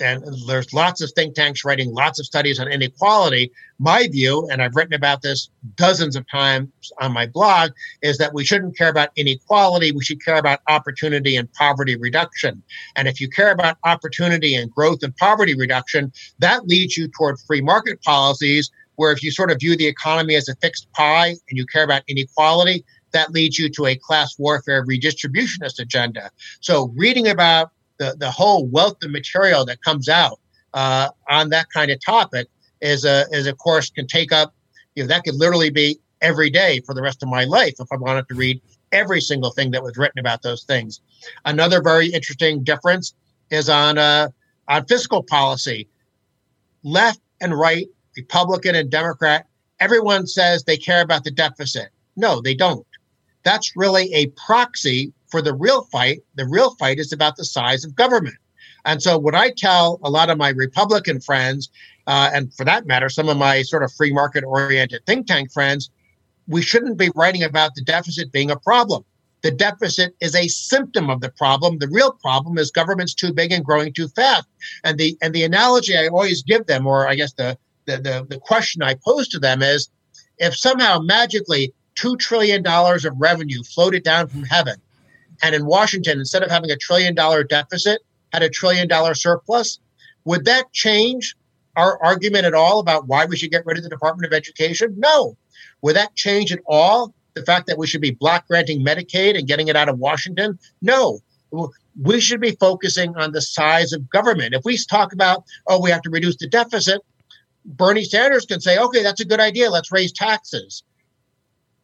and there's lots of think tanks writing lots of studies on inequality. My view, and I've written about this dozens of times on my blog, is that we shouldn't care about inequality. We should care about opportunity and poverty reduction. And if you care about opportunity and growth and poverty reduction, that leads you toward free market policies. Where if you sort of view the economy as a fixed pie and you care about inequality, that leads you to a class warfare redistributionist agenda. So reading about the, the whole wealth of material that comes out uh, on that kind of topic is a is of course can take up you know that could literally be every day for the rest of my life if I wanted to read every single thing that was written about those things. Another very interesting difference is on uh, on fiscal policy. Left and right, Republican and Democrat, everyone says they care about the deficit. No, they don't that's really a proxy for the real fight. The real fight is about the size of government. And so, what I tell a lot of my Republican friends, uh, and for that matter, some of my sort of free market oriented think tank friends, we shouldn't be writing about the deficit being a problem. The deficit is a symptom of the problem. The real problem is government's too big and growing too fast. And the and the analogy I always give them, or I guess the the the, the question I pose to them is, If somehow magically $2 trillion of revenue floated down from heaven, and in Washington, instead of having a trillion dollar deficit, had a trillion dollar surplus, would that change our argument at all about why we should get rid of the Department of Education? No. Would that change at all the fact that we should be block granting Medicaid and getting it out of Washington? No. We should be focusing on the size of government. If we talk about, oh, we have to reduce the deficit, Bernie Sanders can say, okay, that's a good idea. Let's raise taxes.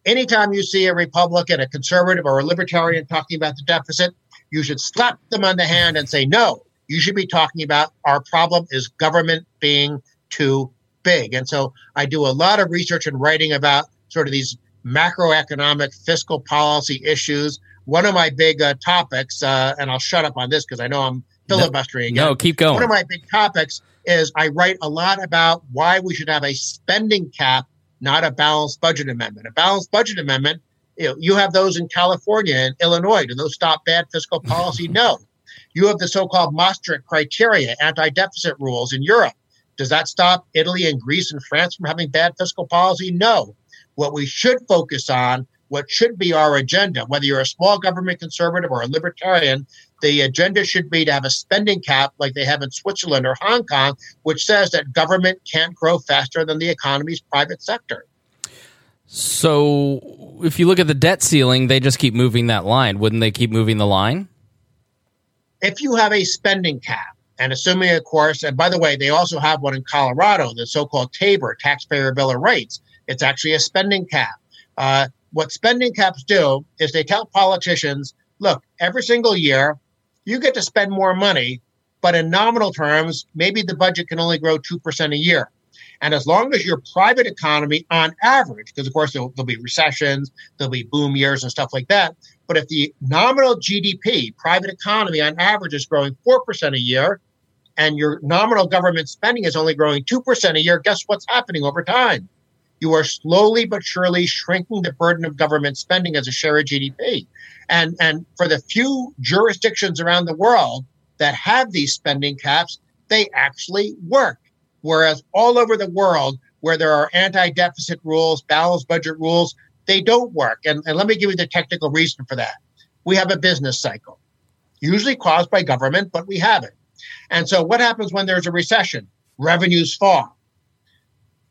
Anytime you see a Republican, a conservative, or a libertarian talking about the deficit, you should slap them on the hand and say, no, you should be talking about our problem is government being too big. And so I do a lot of research and writing about sort of these macroeconomic fiscal policy issues. One of my big uh, topics, uh, and I'll shut up on this because I know I'm filibustering no, again. No, keep going. One of my big topics is I write a lot about why we should have a spending cap, not a balanced budget amendment. A balanced budget amendment, you know, you have those in California and Illinois. Do those stop bad fiscal policy? no. You have the so-called Maastricht criteria, anti-deficit rules in Europe. Does that stop Italy and Greece and France from having bad fiscal policy? No. What we should focus on, what should be our agenda, whether you're a small government conservative or a libertarian, the agenda should be to have a spending cap like they have in Switzerland or Hong Kong, which says that government can't grow faster than the economy's private sector. So, if you look at the debt ceiling, they just keep moving that line. Wouldn't they keep moving the line? If you have a spending cap, and assuming, of course, and by the way, they also have one in Colorado, the so called TABOR, Taxpayer Bill of Rights. It's actually a spending cap. Uh, what spending caps do is they tell politicians, look, every single year, you get to spend more money, but in nominal terms, maybe the budget can only grow 2% a year. And as long as your private economy, on average, because of course there'll, there'll, be recessions, there'll be boom years and stuff like that. But if the nominal GDP, private economy, on average is growing 4% a year, and your nominal government spending is only growing 2% a year, guess what's happening over time? You are slowly but surely shrinking the burden of government spending as a share of GDP. And, and for the few jurisdictions around the world that have these spending caps, they actually work. Whereas all over the world, where there are anti deficit rules, balanced budget rules, they don't work. And, and let me give you the technical reason for that. We have a business cycle, usually caused by government, but we have it. And so, what happens when there's a recession? Revenues fall.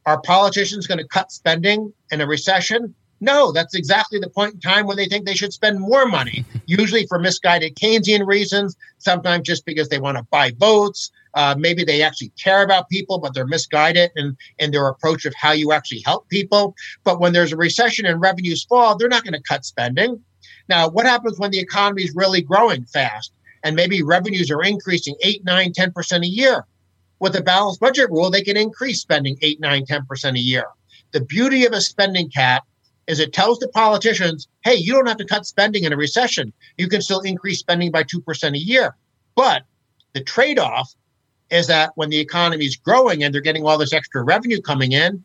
Are politicians going to cut spending in a recession? No, that's exactly the point in time when they think they should spend more money, usually for misguided Keynesian reasons, sometimes just because they want to buy votes. Uh, maybe they actually care about people, but they're misguided in, in their approach of how you actually help people. But when there's a recession and revenues fall, they're not going to cut spending. Now, what happens when the economy is really growing fast and maybe revenues are increasing 8, 9, 10% a year? With a balanced budget rule, they can increase spending 8, 9, 10% a year. The beauty of a spending cap is it tells the politicians, hey, you don't have to cut spending in a recession. You can still increase spending by 2% a year. But the trade off is that when the economy is growing and they're getting all this extra revenue coming in,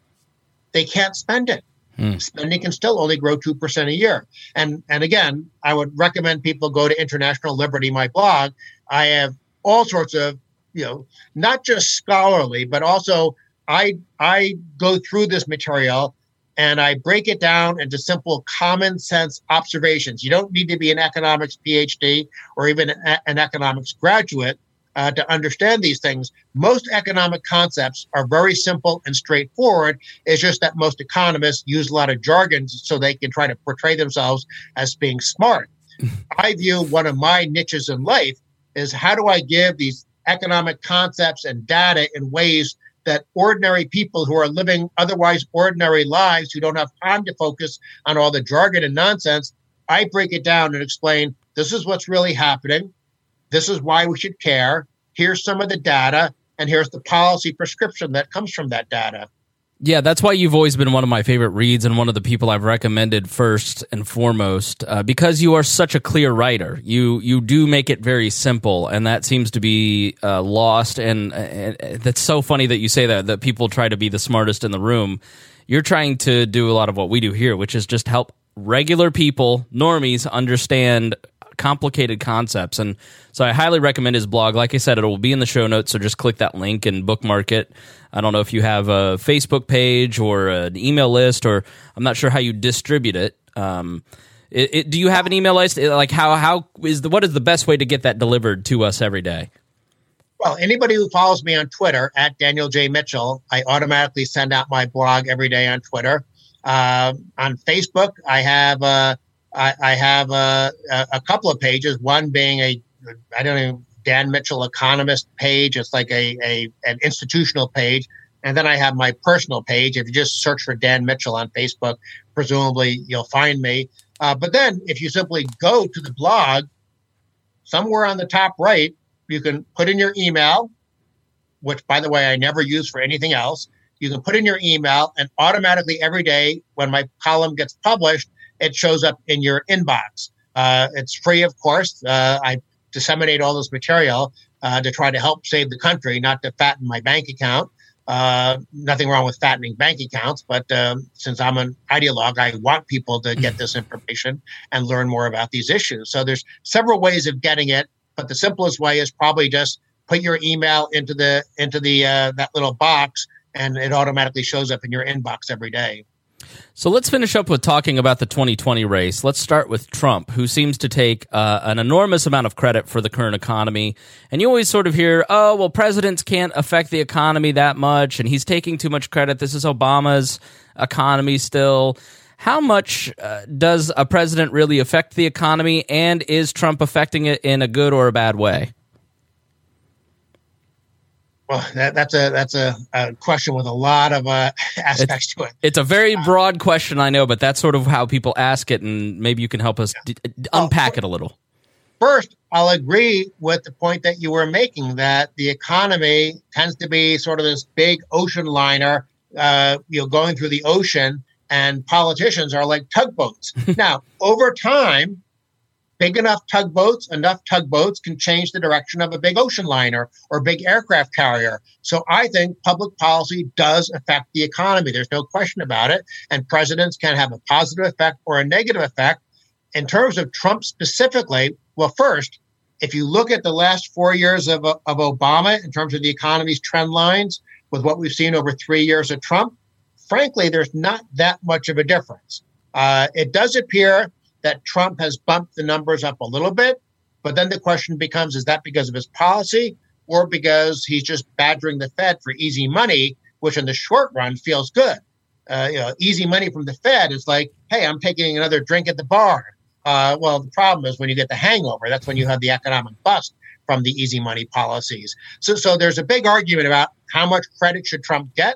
they can't spend it. Hmm. Spending can still only grow 2% a year. And, and again, I would recommend people go to International Liberty, my blog. I have all sorts of, you know, not just scholarly, but also I, I go through this material and I break it down into simple common sense observations. You don't need to be an economics PhD or even an economics graduate uh, to understand these things. Most economic concepts are very simple and straightforward. It's just that most economists use a lot of jargon so they can try to portray themselves as being smart. I view one of my niches in life is how do I give these economic concepts and data in ways that ordinary people who are living otherwise ordinary lives, who don't have time to focus on all the jargon and nonsense, I break it down and explain this is what's really happening. This is why we should care. Here's some of the data, and here's the policy prescription that comes from that data. Yeah, that's why you've always been one of my favorite reads and one of the people I've recommended first and foremost uh, because you are such a clear writer. You you do make it very simple, and that seems to be uh, lost. And, and that's so funny that you say that that people try to be the smartest in the room. You're trying to do a lot of what we do here, which is just help regular people, normies, understand complicated concepts. And so I highly recommend his blog. Like I said, it will be in the show notes, so just click that link and bookmark it. I don't know if you have a Facebook page or an email list, or I'm not sure how you distribute it. Um, it, it, do you have an email list? Like how how is the what is the best way to get that delivered to us every day? Well, anybody who follows me on Twitter at Daniel J Mitchell, I automatically send out my blog every day on Twitter. Uh, on Facebook, I have uh, I, I, have a, a, couple of pages. One being a I don't know Dan Mitchell economist page. It's like a, a an institutional page, and then I have my personal page. If you just search for Dan Mitchell on Facebook, presumably you'll find me. Uh, but then, if you simply go to the blog, somewhere on the top right, you can put in your email, which, by the way, I never use for anything else. You can put in your email, and automatically every day when my column gets published, it shows up in your inbox. Uh, it's free, of course. Uh, I disseminate all this material uh, to try to help save the country, not to fatten my bank account. Uh, nothing wrong with fattening bank accounts, but um, since I'm an ideologue, I want people to get this information and learn more about these issues. So there's several ways of getting it, but the simplest way is probably just put your email into the into the uh, that little box, and it automatically shows up in your inbox every day. So let's finish up with talking about the 2020 race. Let's start with Trump, who seems to take uh, an enormous amount of credit for the current economy. And you always sort of hear, oh, well, presidents can't affect the economy that much, and he's taking too much credit. This is Obama's economy still. How much uh, does a president really affect the economy, and is Trump affecting it in a good or a bad way? Well, that, that's a that's a, a, question with a lot of uh, aspects it's, to it. It's a very broad question, I know, but that's sort of how people ask it, and maybe you can help us d- unpack well, it a little. First, I'll agree with the point that you were making that the economy tends to be sort of this big ocean liner, uh, you know, going through the ocean, and politicians are like tugboats. now, over time, big enough tugboats, enough tugboats can change the direction of a big ocean liner or big aircraft carrier. So I think public policy does affect the economy. There's no question about it. And presidents can have a positive effect or a negative effect. In terms of Trump specifically, well, first, if you look at the last four years of, of Obama in terms of the economy's trend lines with what we've seen over three years of Trump, frankly, there's not that much of a difference. Uh, it does appear that Trump has bumped the numbers up a little bit. But then the question becomes is that because of his policy or because he's just badgering the Fed for easy money, which in the short run feels good? Uh, you know, easy money from the Fed is like, hey, I'm taking another drink at the bar. Uh, well, the problem is when you get the hangover, that's when you have the economic bust from the easy money policies. So, so there's a big argument about how much credit should Trump get,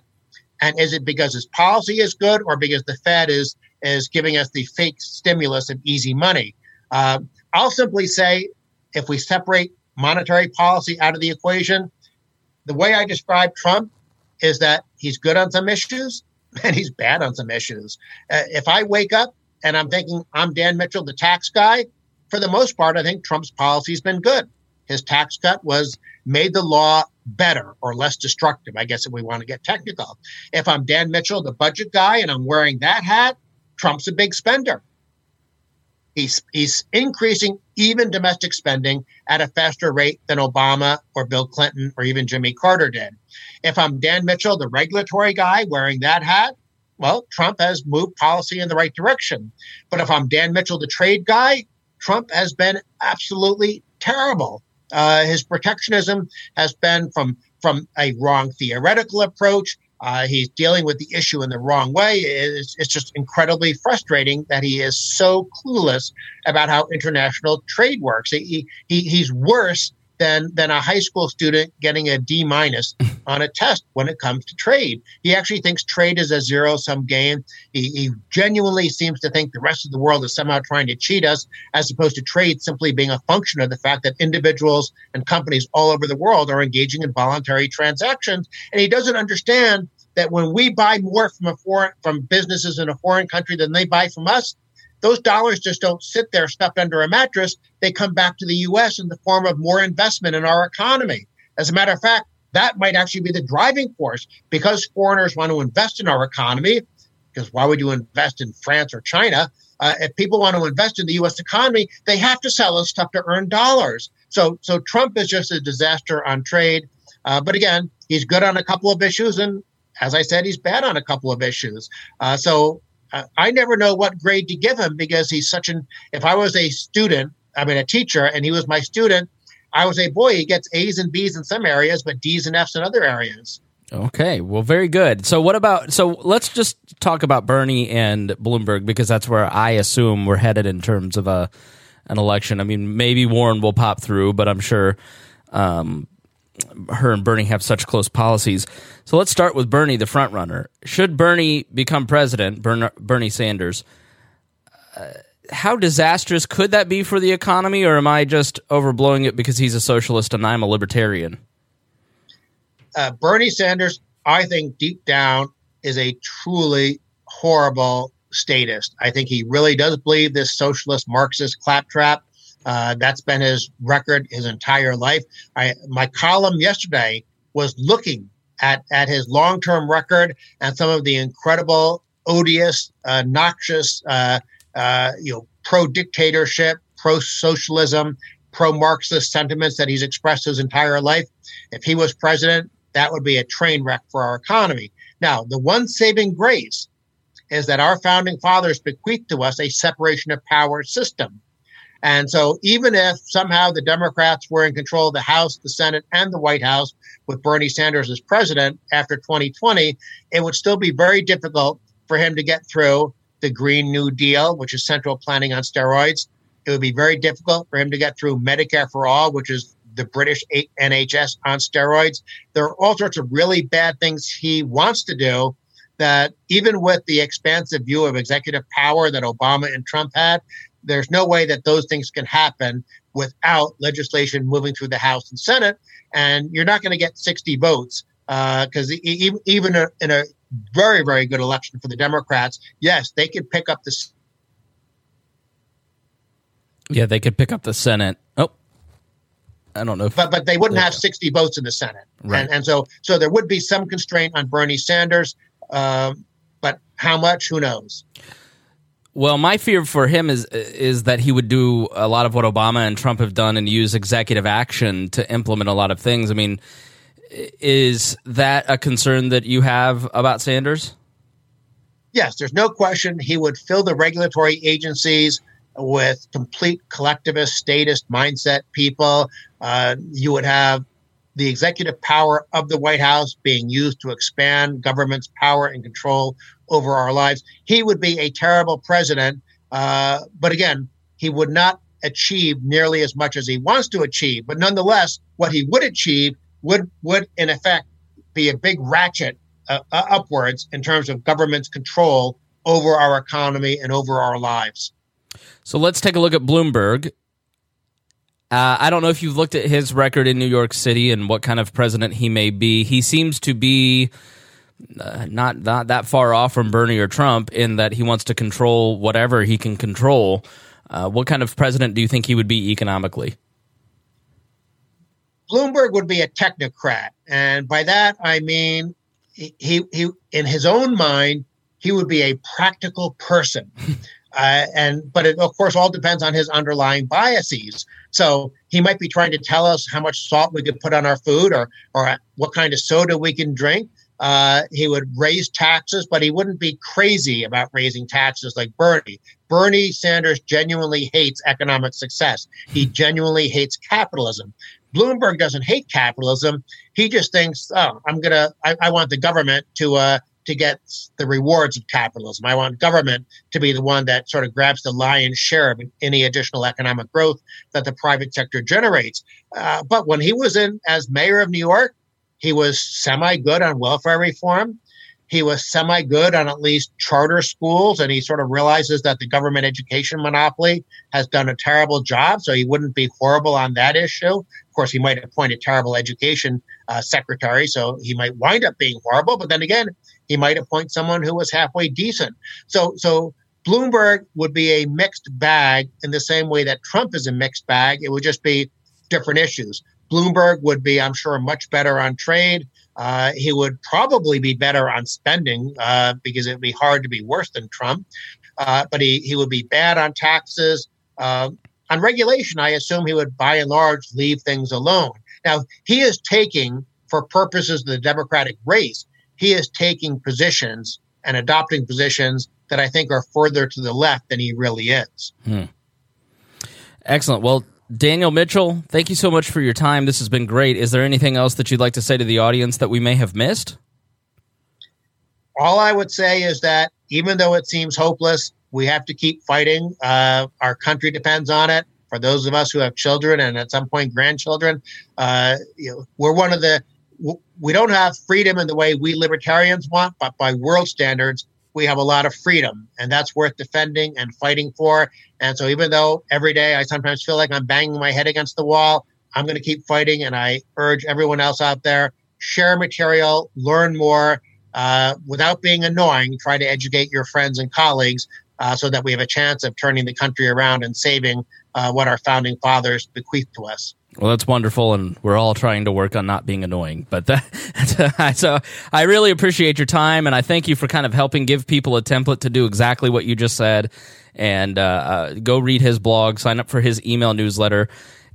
and is it because his policy is good or because the Fed is is giving us the fake stimulus and easy money. Uh, I'll simply say if we separate monetary policy out of the equation, the way I describe Trump is that he's good on some issues and he's bad on some issues. Uh, if I wake up and I'm thinking I'm Dan Mitchell, the tax guy, for the most part, I think Trump's policy has been good. His tax cut was made the law better or less destructive, I guess, if we want to get technical. If I'm Dan Mitchell, the budget guy, and I'm wearing that hat, Trump's a big spender. He's, he's increasing even domestic spending at a faster rate than Obama or Bill Clinton or even Jimmy Carter did. If I'm Dan Mitchell, the regulatory guy wearing that hat, well, Trump has moved policy in the right direction. But if I'm Dan Mitchell, the trade guy, Trump has been absolutely terrible. Uh, his protectionism has been from from a wrong theoretical approach uh, he's dealing with the issue in the wrong way. It's, it's just incredibly frustrating that he is so clueless about how international trade works. He, he, he's worse than than a high school student getting a D minus on a test when it comes to trade. He actually thinks trade is a zero sum game. He, he, genuinely seems to think the rest of the world is somehow trying to cheat us, as opposed to trade simply being a function of the fact that individuals and companies all over the world are engaging in voluntary transactions. And he doesn't understand that when we buy more from a foreign from businesses in a foreign country than they buy from us, those dollars just don't sit there stuffed under a mattress. They come back to the US in the form of more investment in our economy. As a matter of fact, that might actually be the driving force because foreigners want to invest in our economy. Because why would you invest in France or China? Uh, if people want to invest in the U.S. economy, they have to sell us stuff to earn dollars. So, so Trump is just a disaster on trade. Uh, but again, he's good on a couple of issues, and as I said, he's bad on a couple of issues. Uh, so I never know what grade to give him because he's such an. If I was a student, I mean a teacher, and he was my student, I would say, boy, he gets A's and B's in some areas, but D's and F's in other areas. Okay, well, very good. So, what about? So, let's just talk about Bernie and Bloomberg because that's where I assume we're headed in terms of a an election. I mean, maybe Warren will pop through, but I'm sure um, her and Bernie have such close policies. So, let's start with Bernie, the front runner. Should Bernie become president, Bernie Sanders? Uh, how disastrous could that be for the economy, or am I just overblowing it because he's a socialist and I'm a libertarian? uh, Bernie Sanders, I think deep down, is a truly horrible statist. I think he really does believe this socialist Marxist claptrap. Uh, that's been his record his entire life. I, my column yesterday was looking at, at his long term record and some of the incredible, odious, uh, noxious, uh, uh you know, pro dictatorship, pro socialism, pro Marxist sentiments that he's expressed his entire life. If he was president, that would be a train wreck for our economy. Now, the one saving grace is that our founding fathers bequeathed to us a separation of power system. And so, even if somehow the Democrats were in control of the House, the Senate, and the White House with Bernie Sanders as president after 2020, it would still be very difficult for him to get through the Green New Deal, which is central planning on steroids. It would be very difficult for him to get through Medicare for All, which is the British NHS on steroids. There are all sorts of really bad things he wants to do that even with the expansive view of executive power that Obama and Trump had, there's no way that those things can happen without legislation moving through the House and Senate. And you're not going to get 60 votes because uh, e- even a, in a very, very good election for the Democrats, yes, they could pick up the. Yeah, they could pick up the Senate. Oh, I don't know, if, but but they wouldn't yeah. have sixty votes in the Senate, right. and and so so there would be some constraint on Bernie Sanders, um, but how much? Who knows? Well, my fear for him is is that he would do a lot of what Obama and Trump have done and use executive action to implement a lot of things. I mean, is that a concern that you have about Sanders? Yes, there's no question he would fill the regulatory agencies with complete collectivist, statist mindset people. Uh, you would have the executive power of the White House being used to expand government's power and control over our lives. He would be a terrible president. Uh, but again, he would not achieve nearly as much as he wants to achieve. But nonetheless, what he would achieve would, would in effect, be a big ratchet uh, uh upwards in terms of government's control over our economy and over our lives. So let's take a look at Bloomberg. Uh, I don't know if you've looked at his record in New York City and what kind of president he may be. He seems to be uh, not not that far off from Bernie or Trump in that he wants to control whatever he can control. Uh, what kind of president do you think he would be economically? Bloomberg would be a technocrat, and by that I mean he, he, he in his own mind he would be a practical person. Uh, and but it of course all depends on his underlying biases. So he might be trying to tell us how much salt we could put on our food or or what kind of soda we can drink. Uh, he would raise taxes, but he wouldn't be crazy about raising taxes like Bernie. Bernie Sanders genuinely hates economic success. He genuinely hates capitalism. Bloomberg doesn't hate capitalism. He just thinks, oh, I'm gonna, I, I want the government to uh, to get the rewards of capitalism. I want government to be the one that sort of grabs the lion's share of any additional economic growth that the private sector generates. Uh, but when he was in as mayor of New York, he was semi good on welfare reform. He was semi good on at least charter schools, and he sort of realizes that the government education monopoly has done a terrible job, so he wouldn't be horrible on that issue. Of course, he might appoint a terrible education uh, secretary, so he might wind up being horrible. But then again, he might appoint someone who was halfway decent. So, so Bloomberg would be a mixed bag in the same way that Trump is a mixed bag. It would just be different issues. Bloomberg would be, I'm sure, much better on trade. Uh, he would probably be better on spending uh, because it would be hard to be worse than Trump. Uh, but he, he would be bad on taxes. Uh, on regulation, I assume he would by and large leave things alone. Now, he is taking, for purposes of the Democratic race, he is taking positions and adopting positions that I think are further to the left than he really is. Hmm. Excellent. Well, Daniel Mitchell, thank you so much for your time. This has been great. Is there anything else that you'd like to say to the audience that we may have missed? All I would say is that even though it seems hopeless, we have to keep fighting. Uh, our country depends on it. For those of us who have children and at some point grandchildren, uh, you know, we're one of the. We don't have freedom in the way we libertarians want, but by world standards, we have a lot of freedom, and that's worth defending and fighting for. And so, even though every day I sometimes feel like I'm banging my head against the wall, I'm going to keep fighting. And I urge everyone else out there share material, learn more, uh, without being annoying. Try to educate your friends and colleagues uh, so that we have a chance of turning the country around and saving uh, what our founding fathers bequeathed to us. Well, that's wonderful, and we're all trying to work on not being annoying. But that, so I really appreciate your time, and I thank you for kind of helping give people a template to do exactly what you just said. And uh, uh, go read his blog, sign up for his email newsletter,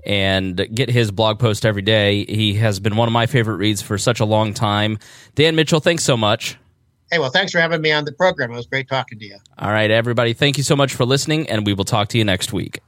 and get his blog post every day. He has been one of my favorite reads for such a long time. Dan Mitchell, thanks so much. Hey, well, thanks for having me on the program. It was great talking to you. All right, everybody. Thank you so much for listening, and we will talk to you next week.